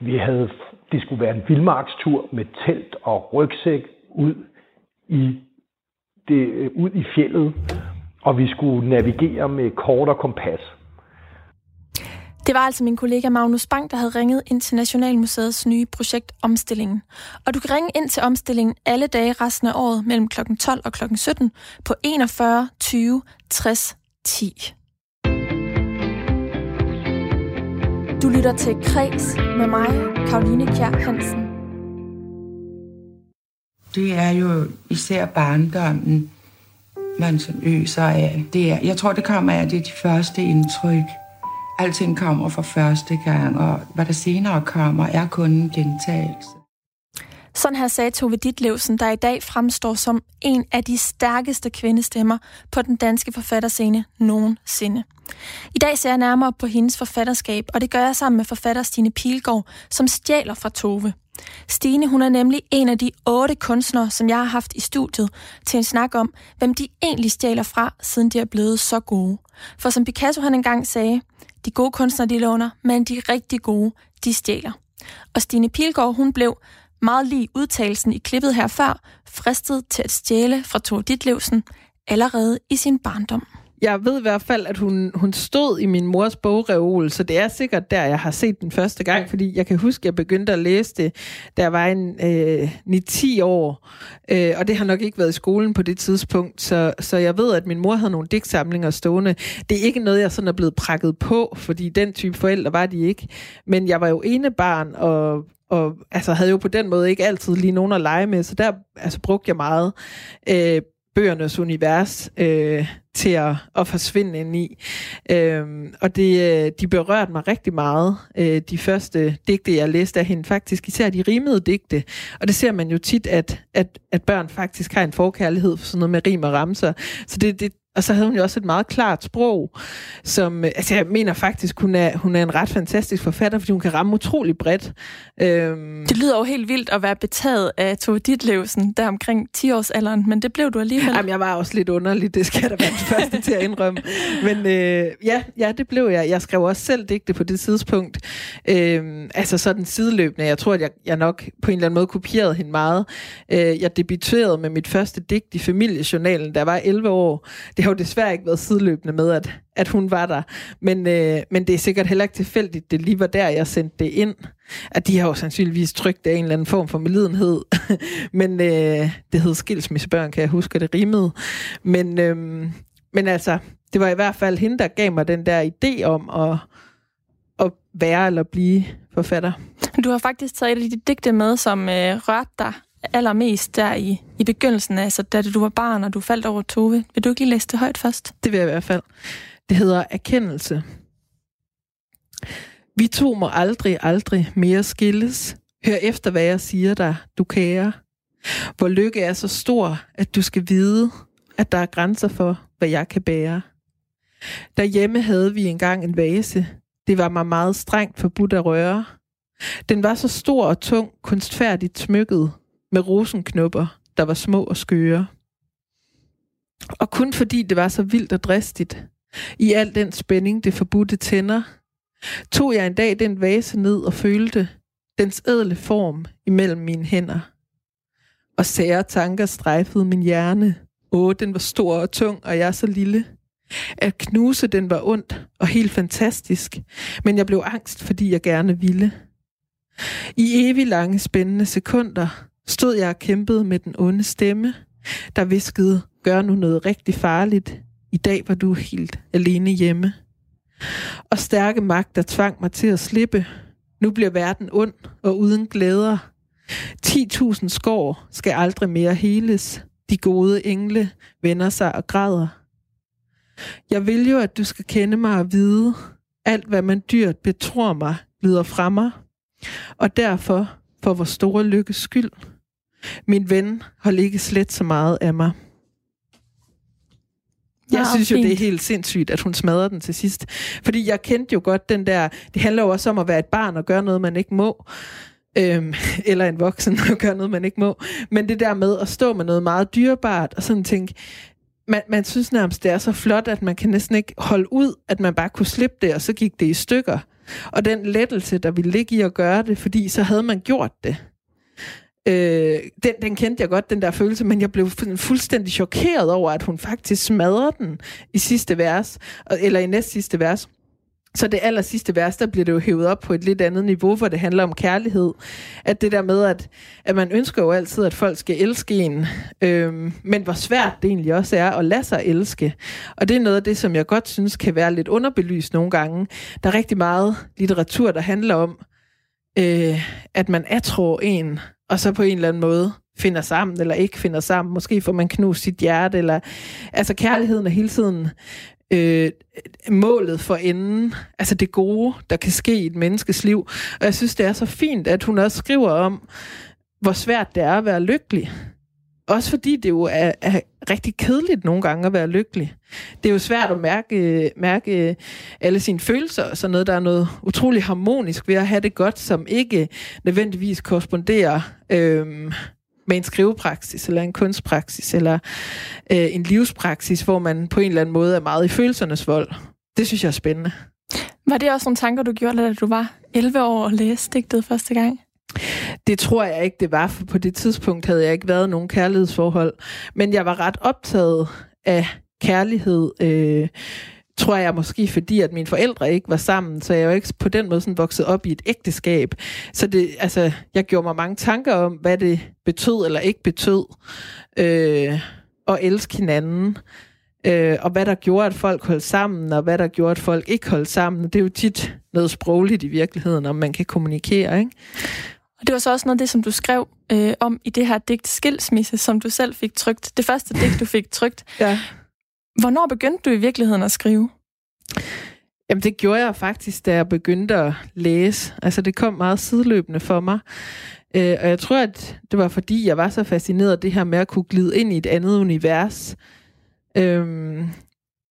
Vi havde, det skulle være en vildmarkstur med telt og rygsæk ud i, det, øh, ud i fjellet, og vi skulle navigere med kort og kompas. Det var altså min kollega Magnus Bang, der havde ringet ind til Nationalmuseets nye projekt Omstillingen. Og du kan ringe ind til omstillingen alle dage resten af året mellem kl. 12 og kl. 17 på 41 20 60 10. Du lytter til Kreds med mig, Karoline Kjær Hansen. Det er jo især barndommen, man som øser af. Det er, jeg tror, det kommer af det de første indtryk. Alting kommer for første gang, og hvad der senere kommer, er kun en gentagelse. Sådan her sagde Tove Ditlevsen, der i dag fremstår som en af de stærkeste kvindestemmer på den danske forfatterscene nogensinde. I dag ser jeg nærmere på hendes forfatterskab, og det gør jeg sammen med forfatter Stine Pilgaard, som stjæler fra Tove. Stine, hun er nemlig en af de otte kunstnere, som jeg har haft i studiet til en snak om, hvem de egentlig stjæler fra, siden de er blevet så gode. For som Picasso han engang sagde, de gode kunstnere de låner, men de rigtig gode, de stjæler. Og Stine Pilgaard, hun blev meget lige udtalelsen i klippet her før, fristet til at stjæle fra Thor Ditlevsen allerede i sin barndom. Jeg ved i hvert fald, at hun, hun stod i min mors bogreol, så det er sikkert der, jeg har set den første gang, fordi jeg kan huske, at jeg begyndte at læse det, da jeg var en øh, 9-10 år, øh, og det har nok ikke været i skolen på det tidspunkt, så, så jeg ved, at min mor havde nogle digtsamlinger stående. Det er ikke noget, jeg sådan er blevet prakket på, fordi den type forældre var de ikke, men jeg var jo ene barn, og og altså, havde jo på den måde ikke altid lige nogen at lege med, så der altså, brugte jeg meget. Øh, bøgernes univers øh, til at, at forsvinde ind i. Øhm, og det, øh, de berørte mig rigtig meget, øh, de første digte, jeg læste af hende, faktisk især de rimede digte. Og det ser man jo tit, at, at, at børn faktisk har en forkærlighed for sådan noget med rim og ramser. Så det, det, og så havde hun jo også et meget klart sprog, som, øh, altså jeg mener faktisk, hun er, hun er en ret fantastisk forfatter, fordi hun kan ramme utrolig bredt. Øhm. Det lyder jo helt vildt at være betaget af Tove Ditlevsen, der omkring 10-årsalderen, men det blev du alligevel. Jamen, jeg var også lidt underlig, det skal da være den første til at indrømme. Men øh, ja, ja, det blev jeg. Jeg skrev også selv digte på det tidspunkt. Øhm, altså sådan sideløbende. Jeg tror, at jeg, jeg nok på en eller anden måde kopierede hende meget. Øh, jeg debuterede med mit første digt i familiejournalen, der var 11 år. Det det har jo desværre ikke været sideløbende med, at, at hun var der. Men, øh, men det er sikkert heller ikke tilfældigt, det lige var der, jeg sendte det ind. At de har jo sandsynligvis trygt af en eller anden form for medlidenhed. men øh, det hed skilsmissebørn, kan jeg huske, det rimede. Men, øh, men altså, det var i hvert fald hende, der gav mig den der idé om at, at være eller blive forfatter. Du har faktisk taget et af de digte med, som øh, rørte dig allermest der i, i begyndelsen, altså da du var barn, og du faldt over Tove. Vil du ikke lige læse det højt først? Det vil jeg i hvert fald. Det hedder Erkendelse. Vi to må aldrig, aldrig mere skilles. Hør efter, hvad jeg siger dig, du kære. Hvor lykke er så stor, at du skal vide, at der er grænser for, hvad jeg kan bære. Derhjemme havde vi engang en vase. Det var mig meget strengt forbudt at røre. Den var så stor og tung, kunstfærdigt smykket, med rosenknopper, der var små og skøre. Og kun fordi det var så vildt og dristigt, i al den spænding det forbudte tænder, tog jeg en dag den vase ned og følte dens ædle form imellem mine hænder. Og sære tanker strejfede min hjerne. Åh, den var stor og tung, og jeg så lille. At knuse den var ondt og helt fantastisk, men jeg blev angst, fordi jeg gerne ville. I evig lange spændende sekunder stod jeg og kæmpede med den onde stemme, der viskede, gør nu noget rigtig farligt. I dag var du helt alene hjemme. Og stærke magt, der tvang mig til at slippe. Nu bliver verden ond og uden glæder. 10.000 skår skal aldrig mere heles. De gode engle vender sig og græder. Jeg vil jo, at du skal kende mig og vide, alt hvad man dyrt betror mig, lyder fra mig. Og derfor, for vores store lykkes skyld, min ven har ikke slet så meget af mig. Jeg ja, synes jo, fint. det er helt sindssygt, at hun smadrer den til sidst. Fordi jeg kendte jo godt den der... Det handler jo også om at være et barn og gøre noget, man ikke må. Øhm, eller en voksen og gøre noget, man ikke må. Men det der med at stå med noget meget dyrebart og sådan tænke... Man, man synes nærmest, det er så flot, at man kan næsten ikke holde ud, at man bare kunne slippe det, og så gik det i stykker. Og den lettelse, der ville ligge i at gøre det, fordi så havde man gjort det. Øh, den, den kendte jeg godt, den der følelse, men jeg blev fuldstændig chokeret over, at hun faktisk smadrer den i sidste vers, eller i næst sidste vers. Så det aller sidste vers, der bliver det jo hævet op på et lidt andet niveau, hvor det handler om kærlighed. At det der med, at, at man ønsker jo altid, at folk skal elske en, øhm, men hvor svært det egentlig også er at lade sig elske. Og det er noget af det, som jeg godt synes kan være lidt underbelyst nogle gange. Der er rigtig meget litteratur, der handler om, øh, at man tror en, og så på en eller anden måde finder sammen, eller ikke finder sammen. Måske får man knust sit hjerte, eller... Altså, kærligheden er hele tiden øh, målet for enden. Altså, det gode, der kan ske i et menneskes liv. Og jeg synes, det er så fint, at hun også skriver om, hvor svært det er at være lykkelig. Også fordi det jo er, er rigtig kedeligt nogle gange at være lykkelig. Det er jo svært at mærke, mærke alle sine følelser og sådan noget. Der er noget utrolig harmonisk ved at have det godt, som ikke nødvendigvis korresponderer øhm, med en skrivepraksis, eller en kunstpraksis, eller øh, en livspraksis, hvor man på en eller anden måde er meget i følelsernes vold. Det synes jeg er spændende. Var det også nogle tanker, du gjorde, da du var 11 år og læste digtet første gang? Det tror jeg ikke, det var, for på det tidspunkt havde jeg ikke været nogen kærlighedsforhold. Men jeg var ret optaget af kærlighed, øh, tror jeg måske fordi, at mine forældre ikke var sammen, så jeg jo ikke på den måde sådan vokset op i et ægteskab. Så det, altså, jeg gjorde mig mange tanker om, hvad det betød eller ikke betød øh, at elske hinanden. Øh, og hvad der gjorde, at folk holdt sammen, og hvad der gjorde, at folk ikke holdt sammen. Det er jo tit noget sprogligt i virkeligheden, om man kan kommunikere, ikke? Og det var så også noget af det, som du skrev øh, om i det her digt Skilsmisse, som du selv fik trygt. Det første digt, du fik trygt. Ja. Hvornår begyndte du i virkeligheden at skrive? Jamen, det gjorde jeg faktisk, da jeg begyndte at læse. Altså, det kom meget sideløbende for mig. Øh, og jeg tror, at det var fordi, jeg var så fascineret af det her med at kunne glide ind i et andet univers. Øhm,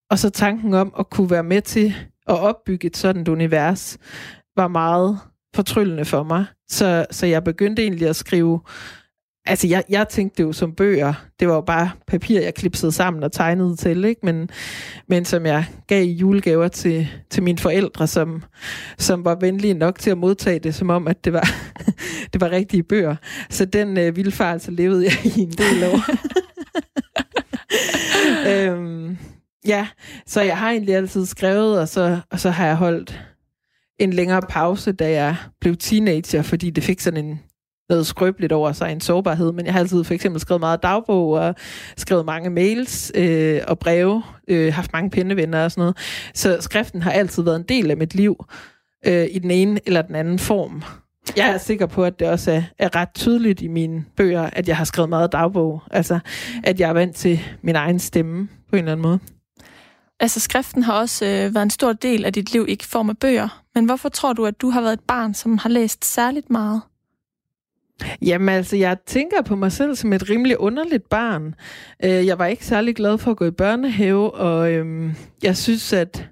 og så tanken om at kunne være med til at opbygge et sådan univers, var meget fortryllende for mig. Så, så jeg begyndte egentlig at skrive... Altså, jeg, jeg tænkte det jo som bøger. Det var jo bare papir, jeg klipsede sammen og tegnede til, ikke? Men, men som jeg gav i julegaver til, til mine forældre, som, som var venlige nok til at modtage det, som om, at det var, det var rigtige bøger. Så den øh, vildfarelse levede jeg i en del år. øhm, ja, så jeg har egentlig altid skrevet, og så, og så har jeg holdt en længere pause, da jeg blev teenager, fordi det fik sådan en noget skrøbeligt over sig, en sårbarhed, men jeg har altid for eksempel skrevet meget dagbog og skrevet mange mails øh, og breve, øh, haft mange pindevenner og sådan noget. Så skriften har altid været en del af mit liv øh, i den ene eller den anden form. Jeg er sikker på, at det også er, er ret tydeligt i mine bøger, at jeg har skrevet meget dagbog. Altså, at jeg er vant til min egen stemme på en eller anden måde. Altså, skriften har også øh, været en stor del af dit liv i form af bøger. Men hvorfor tror du, at du har været et barn, som har læst særligt meget? Jamen altså, jeg tænker på mig selv som et rimelig underligt barn. Øh, jeg var ikke særlig glad for at gå i børnehave, og øhm, jeg synes, at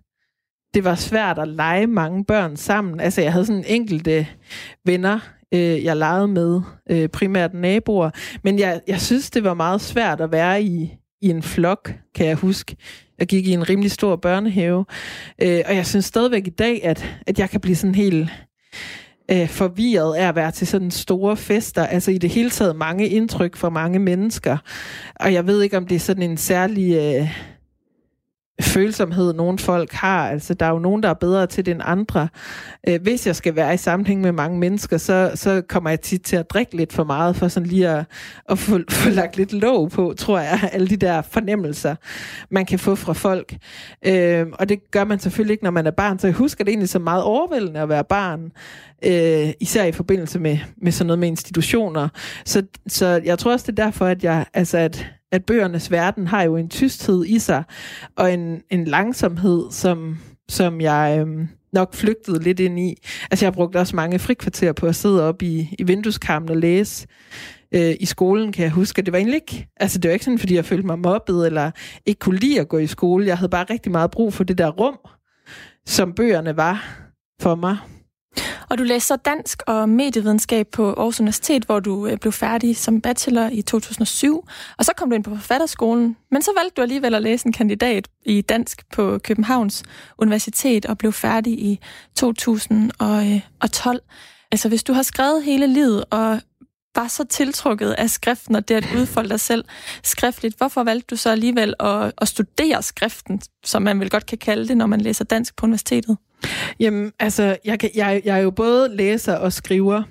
det var svært at lege mange børn sammen. Altså, jeg havde sådan enkelte venner, øh, jeg legede med, øh, primært naboer, men jeg, jeg synes, det var meget svært at være i, i en flok, kan jeg huske. Jeg gik i en rimelig stor børnehave, øh, og jeg synes stadigvæk i dag, at, at jeg kan blive sådan helt øh, forvirret af at være til sådan store fester. Altså i det hele taget mange indtryk fra mange mennesker. Og jeg ved ikke, om det er sådan en særlig... Øh, følsomhed, nogle folk har. Altså, der er jo nogen, der er bedre til det end andre. Øh, hvis jeg skal være i sammenhæng med mange mennesker, så, så kommer jeg tit til at drikke lidt for meget, for sådan lige at, at få, få lagt lidt låg på, tror jeg, alle de der fornemmelser, man kan få fra folk. Øh, og det gør man selvfølgelig ikke, når man er barn. Så jeg husker det egentlig så meget overvældende at være barn, øh, især i forbindelse med, med sådan noget med institutioner. Så, så jeg tror også, det er derfor, at jeg, altså at at bøgernes verden har jo en tysthed i sig, og en, en langsomhed, som, som jeg øhm, nok flygtede lidt ind i. Altså jeg brugte også mange frikvarterer på at sidde op i, i vindueskarmen og læse. Øh, I skolen kan jeg huske, at det var egentlig ikke, altså det var ikke sådan, fordi jeg følte mig mobbet, eller ikke kunne lide at gå i skole. Jeg havde bare rigtig meget brug for det der rum, som bøgerne var for mig. Og du læste dansk og medievidenskab på Aarhus Universitet, hvor du øh, blev færdig som bachelor i 2007. Og så kom du ind på forfatterskolen, men så valgte du alligevel at læse en kandidat i dansk på Københavns Universitet og blev færdig i 2012. Altså hvis du har skrevet hele livet og var så tiltrukket af skriften og det at udfolde dig selv skriftligt, hvorfor valgte du så alligevel at, at studere skriften, som man vel godt kan kalde det, når man læser dansk på universitetet? Jamen, altså, jeg, kan, jeg, jeg er jo både læser og skriver,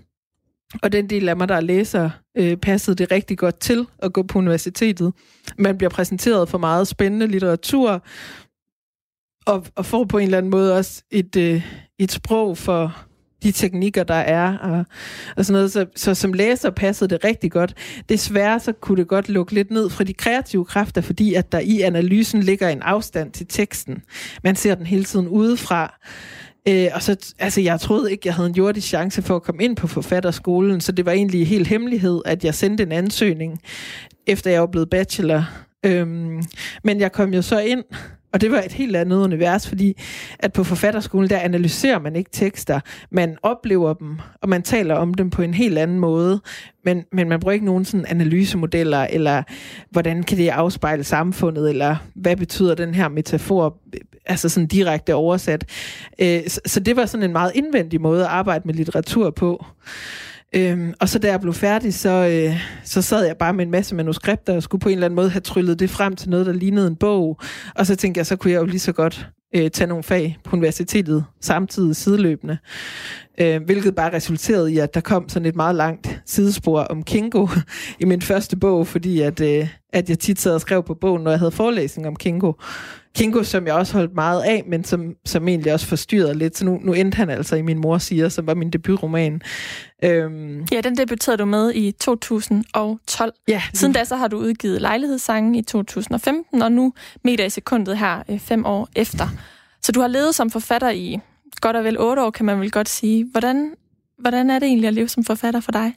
og den del af mig, der er læser, øh, passede det rigtig godt til at gå på universitetet. Man bliver præsenteret for meget spændende litteratur, og, og får på en eller anden måde også et, øh, et sprog for de teknikker, der er, og, og sådan noget. Så, så som læser passede det rigtig godt. Desværre så kunne det godt lukke lidt ned fra de kreative kræfter, fordi at der i analysen ligger en afstand til teksten. Man ser den hele tiden udefra. Øh, og så, altså, jeg troede ikke, jeg havde en jordisk chance for at komme ind på forfatterskolen, så det var egentlig helt hemmelighed, at jeg sendte en ansøgning, efter jeg var blevet bachelor. Øhm, men jeg kom jo så ind, og det var et helt andet univers, fordi at på forfatterskolen, der analyserer man ikke tekster. Man oplever dem, og man taler om dem på en helt anden måde. Men, men man bruger ikke nogen sådan analysemodeller, eller hvordan kan det afspejle samfundet, eller hvad betyder den her metafor, altså sådan direkte oversat. Øh, så det var sådan en meget indvendig måde at arbejde med litteratur på. Øhm, og så da jeg blev færdig, så, øh, så sad jeg bare med en masse manuskripter og skulle på en eller anden måde have tryllet det frem til noget, der lignede en bog. Og så tænkte jeg, så kunne jeg jo lige så godt øh, tage nogle fag på universitetet samtidig sideløbende. Øh, hvilket bare resulterede i, at der kom sådan et meget langt sidespor om Kingo i min første bog, fordi at, øh, at jeg tit sad og skrev på bogen, når jeg havde forelæsning om Kingo. Kingo, som jeg også holdt meget af, men som, som egentlig også forstyrrede lidt. Så nu, nu endte han altså i Min mor siger, som var min debutroman. Øhm. Ja, den debuterede du med i 2012. Ja. Siden da så har du udgivet Lejlighedssangen i 2015, og nu Meter i sekundet her øh, fem år efter. Så du har levet som forfatter i godt og vel otte år, kan man vel godt sige. Hvordan, hvordan er det egentlig at leve som forfatter for dig?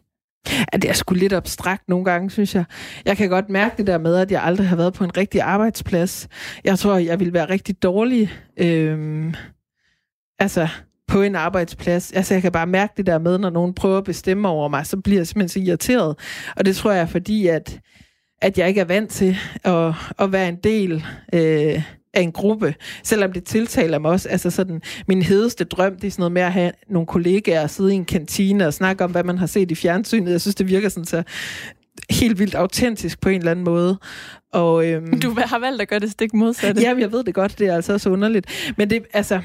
Ja, det er sgu lidt abstrakt nogle gange, synes jeg. Jeg kan godt mærke det der med, at jeg aldrig har været på en rigtig arbejdsplads. Jeg tror, jeg ville være rigtig dårlig øhm, altså, på en arbejdsplads. Altså, jeg kan bare mærke det der med, når nogen prøver at bestemme over mig, så bliver jeg simpelthen så irriteret. Og det tror jeg er fordi, at, at jeg ikke er vant til at, at være en del... Øh, af en gruppe, selvom det tiltaler mig også. Altså sådan, min hedeste drøm, det er sådan noget med at have nogle kollegaer og sidde i en kantine og snakke om, hvad man har set i fjernsynet. Jeg synes, det virker sådan så helt vildt autentisk på en eller anden måde. Og, øhm, du har valgt at gøre det stik modsatte. Jamen, jeg ved det godt, det er altså så underligt. Men det, altså,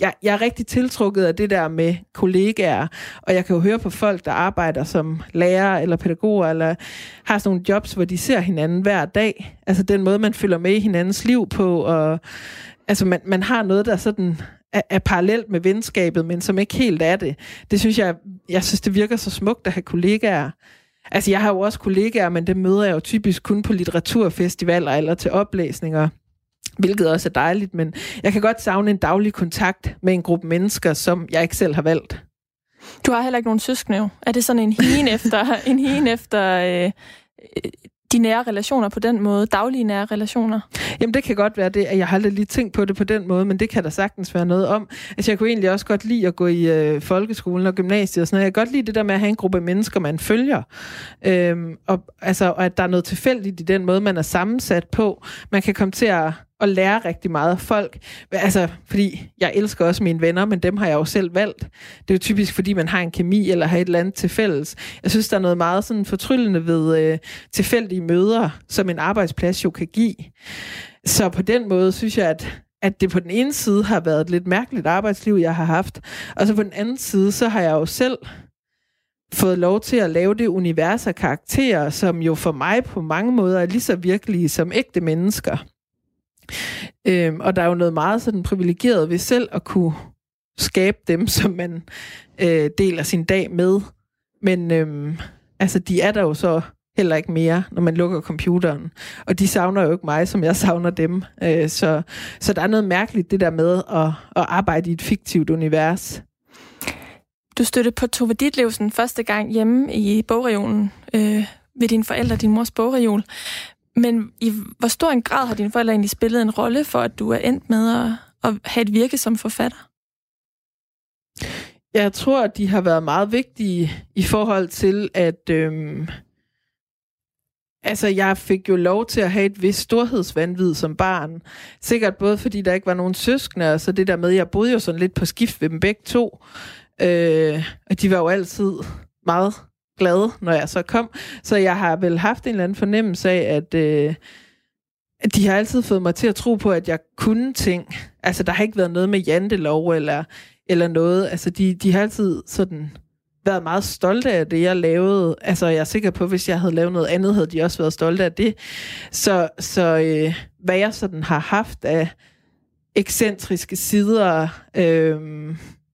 jeg, jeg er rigtig tiltrukket af det der med kollegaer, og jeg kan jo høre på folk, der arbejder som lærer eller pædagoger, eller har sådan nogle jobs, hvor de ser hinanden hver dag. Altså den måde, man følger med i hinandens liv på, og altså man, man har noget, der sådan er, er parallelt med venskabet, men som ikke helt er det. Det synes jeg, jeg synes, det virker så smukt at have kollegaer. Altså, jeg har jo også kollegaer, men det møder jeg jo typisk kun på litteraturfestivaler eller til oplæsninger hvilket også er dejligt, men jeg kan godt savne en daglig kontakt med en gruppe mennesker, som jeg ikke selv har valgt. Du har heller ikke nogen søskende, Er det sådan en hien efter, en hien efter øh, de nære relationer på den måde, daglige nære relationer? Jamen det kan godt være det, at jeg har aldrig lige tænkt på det på den måde, men det kan der sagtens være noget om. Altså jeg kunne egentlig også godt lide at gå i øh, folkeskolen og gymnasiet og sådan noget. Jeg kan godt lide det der med at have en gruppe mennesker, man følger. Øhm, og, altså, og at der er noget tilfældigt i den måde, man er sammensat på. Man kan komme til at at lære rigtig meget af folk. Altså, fordi jeg elsker også mine venner, men dem har jeg jo selv valgt. Det er jo typisk, fordi man har en kemi eller har et eller andet til fælles. Jeg synes, der er noget meget sådan fortryllende ved øh, tilfældige møder, som en arbejdsplads jo kan give. Så på den måde synes jeg, at at det på den ene side har været et lidt mærkeligt arbejdsliv, jeg har haft. Og så på den anden side, så har jeg jo selv fået lov til at lave det univers af karakterer, som jo for mig på mange måder er lige så virkelige som ægte mennesker. Øhm, og der er jo noget meget sådan privilegeret ved selv at kunne skabe dem, som man øh, deler sin dag med. Men øhm, altså, de er der jo så heller ikke mere, når man lukker computeren. Og de savner jo ikke mig, som jeg savner dem. Øh, så, så der er noget mærkeligt det der med at, at arbejde i et fiktivt univers. Du støttede på Tove Ditlevsen første gang hjemme i bogregionen øh, ved dine forældre, din mors bogreol. Men i hvor stor en grad har dine forældre egentlig spillet en rolle for, at du er endt med at, at have et virke som forfatter? Jeg tror, at de har været meget vigtige i forhold til, at øhm, altså, jeg fik jo lov til at have et vist storhedsvandvid som barn. Sikkert både fordi der ikke var nogen søskende, og så det der med, at jeg boede jo sådan lidt på skift ved dem begge to. Øh, og de var jo altid meget glad, når jeg så kom. Så jeg har vel haft en eller anden fornemmelse af, at, øh, at de har altid fået mig til at tro på, at jeg kunne ting. Altså, der har ikke været noget med jantelov eller, eller noget. Altså, de, de har altid sådan været meget stolte af det, jeg lavede. Altså, jeg er sikker på, at hvis jeg havde lavet noget andet, havde de også været stolte af det. Så, så øh, hvad jeg sådan har haft af ekscentriske sider, øh,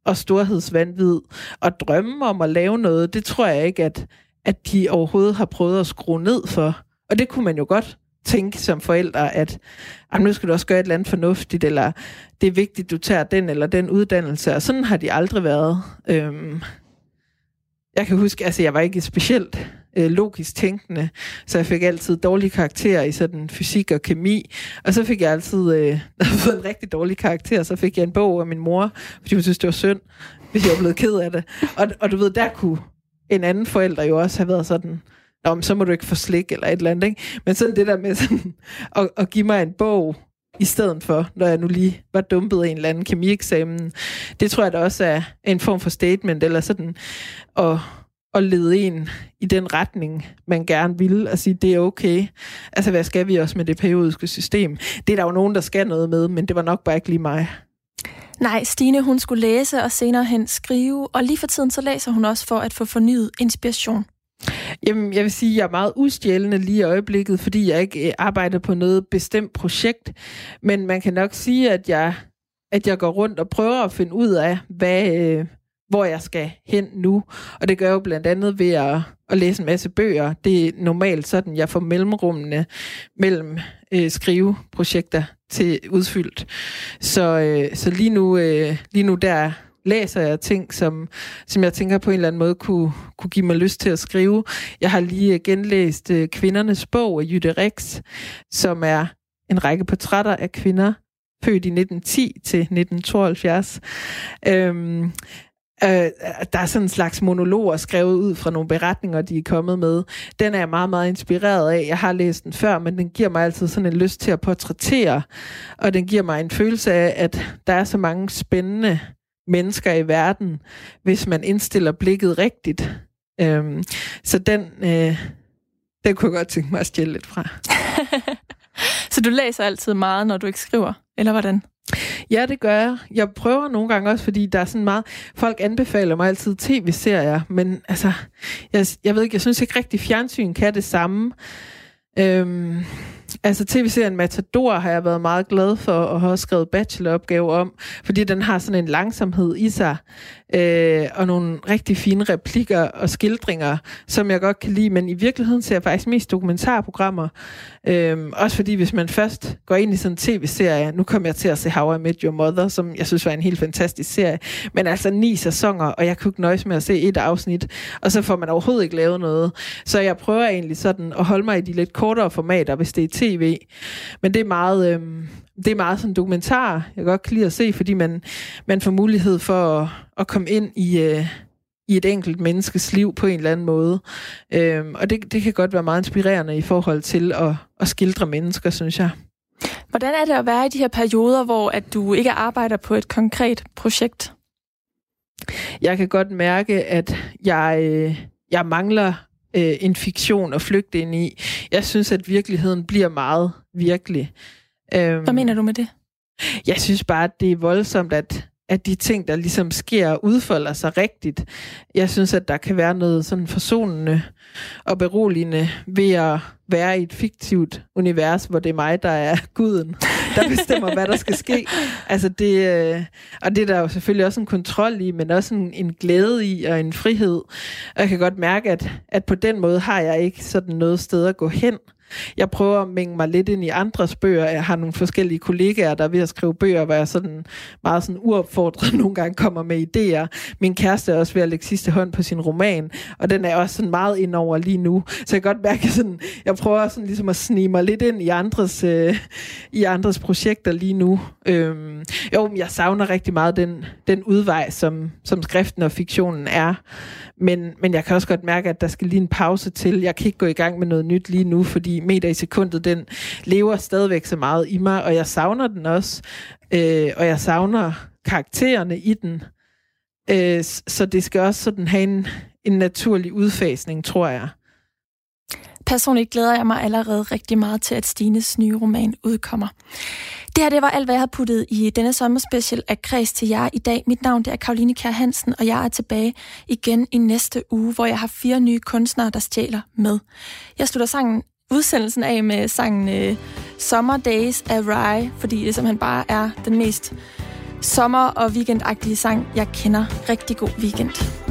og storhedsvandvid og drømme om at lave noget, det tror jeg ikke, at, at de overhovedet har prøvet at skrue ned for. Og det kunne man jo godt tænke som forældre, at nu skal du også gøre et eller andet fornuftigt, eller det er vigtigt, du tager den eller den uddannelse, og sådan har de aldrig været. Øhm, jeg kan huske, altså jeg var ikke specielt øh, logisk tænkende, så jeg fik altid dårlige karakterer i sådan fysik og kemi, og så fik jeg altid, øh, når jeg fået en rigtig dårlig karakter, så fik jeg en bog af min mor, fordi hun synes, det var synd, hvis jeg var blevet ked af det. Og, og du ved, der kunne en anden forælder jo også have været sådan, Nå, men så må du ikke få slik eller et eller andet, ikke? Men sådan det der med sådan, at, at give mig en bog, i stedet for, når jeg nu lige var dumpet i en eller anden kemieksamen. Det tror jeg da også er en form for statement, eller sådan og at lede en i den retning, man gerne vil, og sige, det er okay. Altså, hvad skal vi også med det periodiske system? Det er der jo nogen, der skal noget med, men det var nok bare ikke lige mig. Nej, Stine hun skulle læse og senere hen skrive, og lige for tiden så læser hun også for at få fornyet inspiration. Jamen, jeg vil sige, at jeg er meget ustjælende lige i øjeblikket, fordi jeg ikke øh, arbejder på noget bestemt projekt. Men man kan nok sige, at jeg, at jeg går rundt og prøver at finde ud af, hvad, øh, hvor jeg skal hen nu. Og det gør jeg jo blandt andet ved at, at læse en masse bøger. Det er normalt sådan, jeg får mellemrummene mellem øh, skriveprojekter til udfyldt. Så, øh, så lige, nu, øh, lige nu der læser jeg ting, som, som jeg tænker på en eller anden måde kunne, kunne give mig lyst til at skrive. Jeg har lige øh, genlæst øh, Kvindernes bog af Jytte Rex, som er en række portrætter af kvinder, født i 1910 til 1972. Øhm, Øh, der er sådan en slags monologer skrevet ud fra nogle beretninger, de er kommet med. Den er jeg meget, meget inspireret af. Jeg har læst den før, men den giver mig altid sådan en lyst til at portrættere. Og den giver mig en følelse af, at der er så mange spændende mennesker i verden, hvis man indstiller blikket rigtigt. Øhm, så den, øh, den kunne jeg godt tænke mig at stjæle lidt fra. så du læser altid meget, når du ikke skriver, eller hvordan? Ja, det gør jeg. Jeg prøver nogle gange også, fordi der er sådan meget... Folk anbefaler mig altid tv-serier, men altså, jeg, jeg ved ikke, jeg synes ikke rigtig, fjernsyn kan det samme. Øhm, Altså tv-serien Matador har jeg været meget glad for og har også skrevet bacheloropgave om, fordi den har sådan en langsomhed i sig, øh, og nogle rigtig fine replikker og skildringer, som jeg godt kan lide, men i virkeligheden ser jeg faktisk mest dokumentarprogrammer. Øh, også fordi hvis man først går ind i sådan en tv-serie, nu kommer jeg til at se How I Met Your Mother, som jeg synes var en helt fantastisk serie, men altså ni sæsoner, og jeg kunne ikke nøjes med at se et afsnit, og så får man overhovedet ikke lavet noget. Så jeg prøver egentlig sådan at holde mig i de lidt kortere formater, hvis det er tv. Men det er meget, øh, det er meget sådan dokumentar, jeg godt kan lide at se, fordi man, man får mulighed for at, at komme ind i, øh, i et enkelt menneskes liv på en eller anden måde. Øhm, og det, det kan godt være meget inspirerende i forhold til at, at skildre mennesker, synes jeg. Hvordan er det at være i de her perioder, hvor at du ikke arbejder på et konkret projekt? Jeg kan godt mærke, at jeg, øh, jeg mangler øh, en fiktion at flygte ind i. Jeg synes, at virkeligheden bliver meget virkelig. Øhm, Hvad mener du med det? Jeg synes bare, at det er voldsomt, at, at de ting, der ligesom sker, udfolder sig rigtigt. Jeg synes, at der kan være noget sådan forsonende og beroligende ved at være i et fiktivt univers, hvor det er mig, der er guden, der bestemmer, hvad der skal ske. Altså det, øh, og det er der jo selvfølgelig også en kontrol i, men også en, en glæde i og en frihed. Og jeg kan godt mærke, at, at på den måde har jeg ikke sådan noget sted at gå hen. Jeg prøver at mænge mig lidt ind i andres bøger. Jeg har nogle forskellige kollegaer, der er ved at skrive bøger, hvor jeg sådan meget sådan uopfordret nogle gange kommer med idéer. Min kæreste er også ved at lægge sidste hånd på sin roman, og den er også sådan meget indover lige nu. Så jeg kan godt mærke, sådan, jeg prøver sådan ligesom at snige mig lidt ind i andres, øh, i andres projekter lige nu. Øhm, jo, men jeg savner rigtig meget den, den udvej, som, som skriften og fiktionen er. Men, men jeg kan også godt mærke, at der skal lige en pause til. Jeg kan ikke gå i gang med noget nyt lige nu, fordi meter i sekundet, den lever stadigvæk så meget i mig, og jeg savner den også. Øh, og jeg savner karaktererne i den. Øh, så det skal også sådan have en, en naturlig udfasning, tror jeg. Personligt glæder jeg mig allerede rigtig meget til, at Stines nye roman udkommer. Det her det var alt, hvad jeg har puttet i denne sommerspecial af Kreds til jer i dag. Mit navn det er Karoline Kjær Hansen, og jeg er tilbage igen i næste uge, hvor jeg har fire nye kunstnere, der stjæler med. Jeg slutter sangen udsendelsen af med sangen øh, Summer Days af Rye, fordi det simpelthen bare er den mest sommer- og weekendagtige sang, jeg kender. Rigtig god weekend.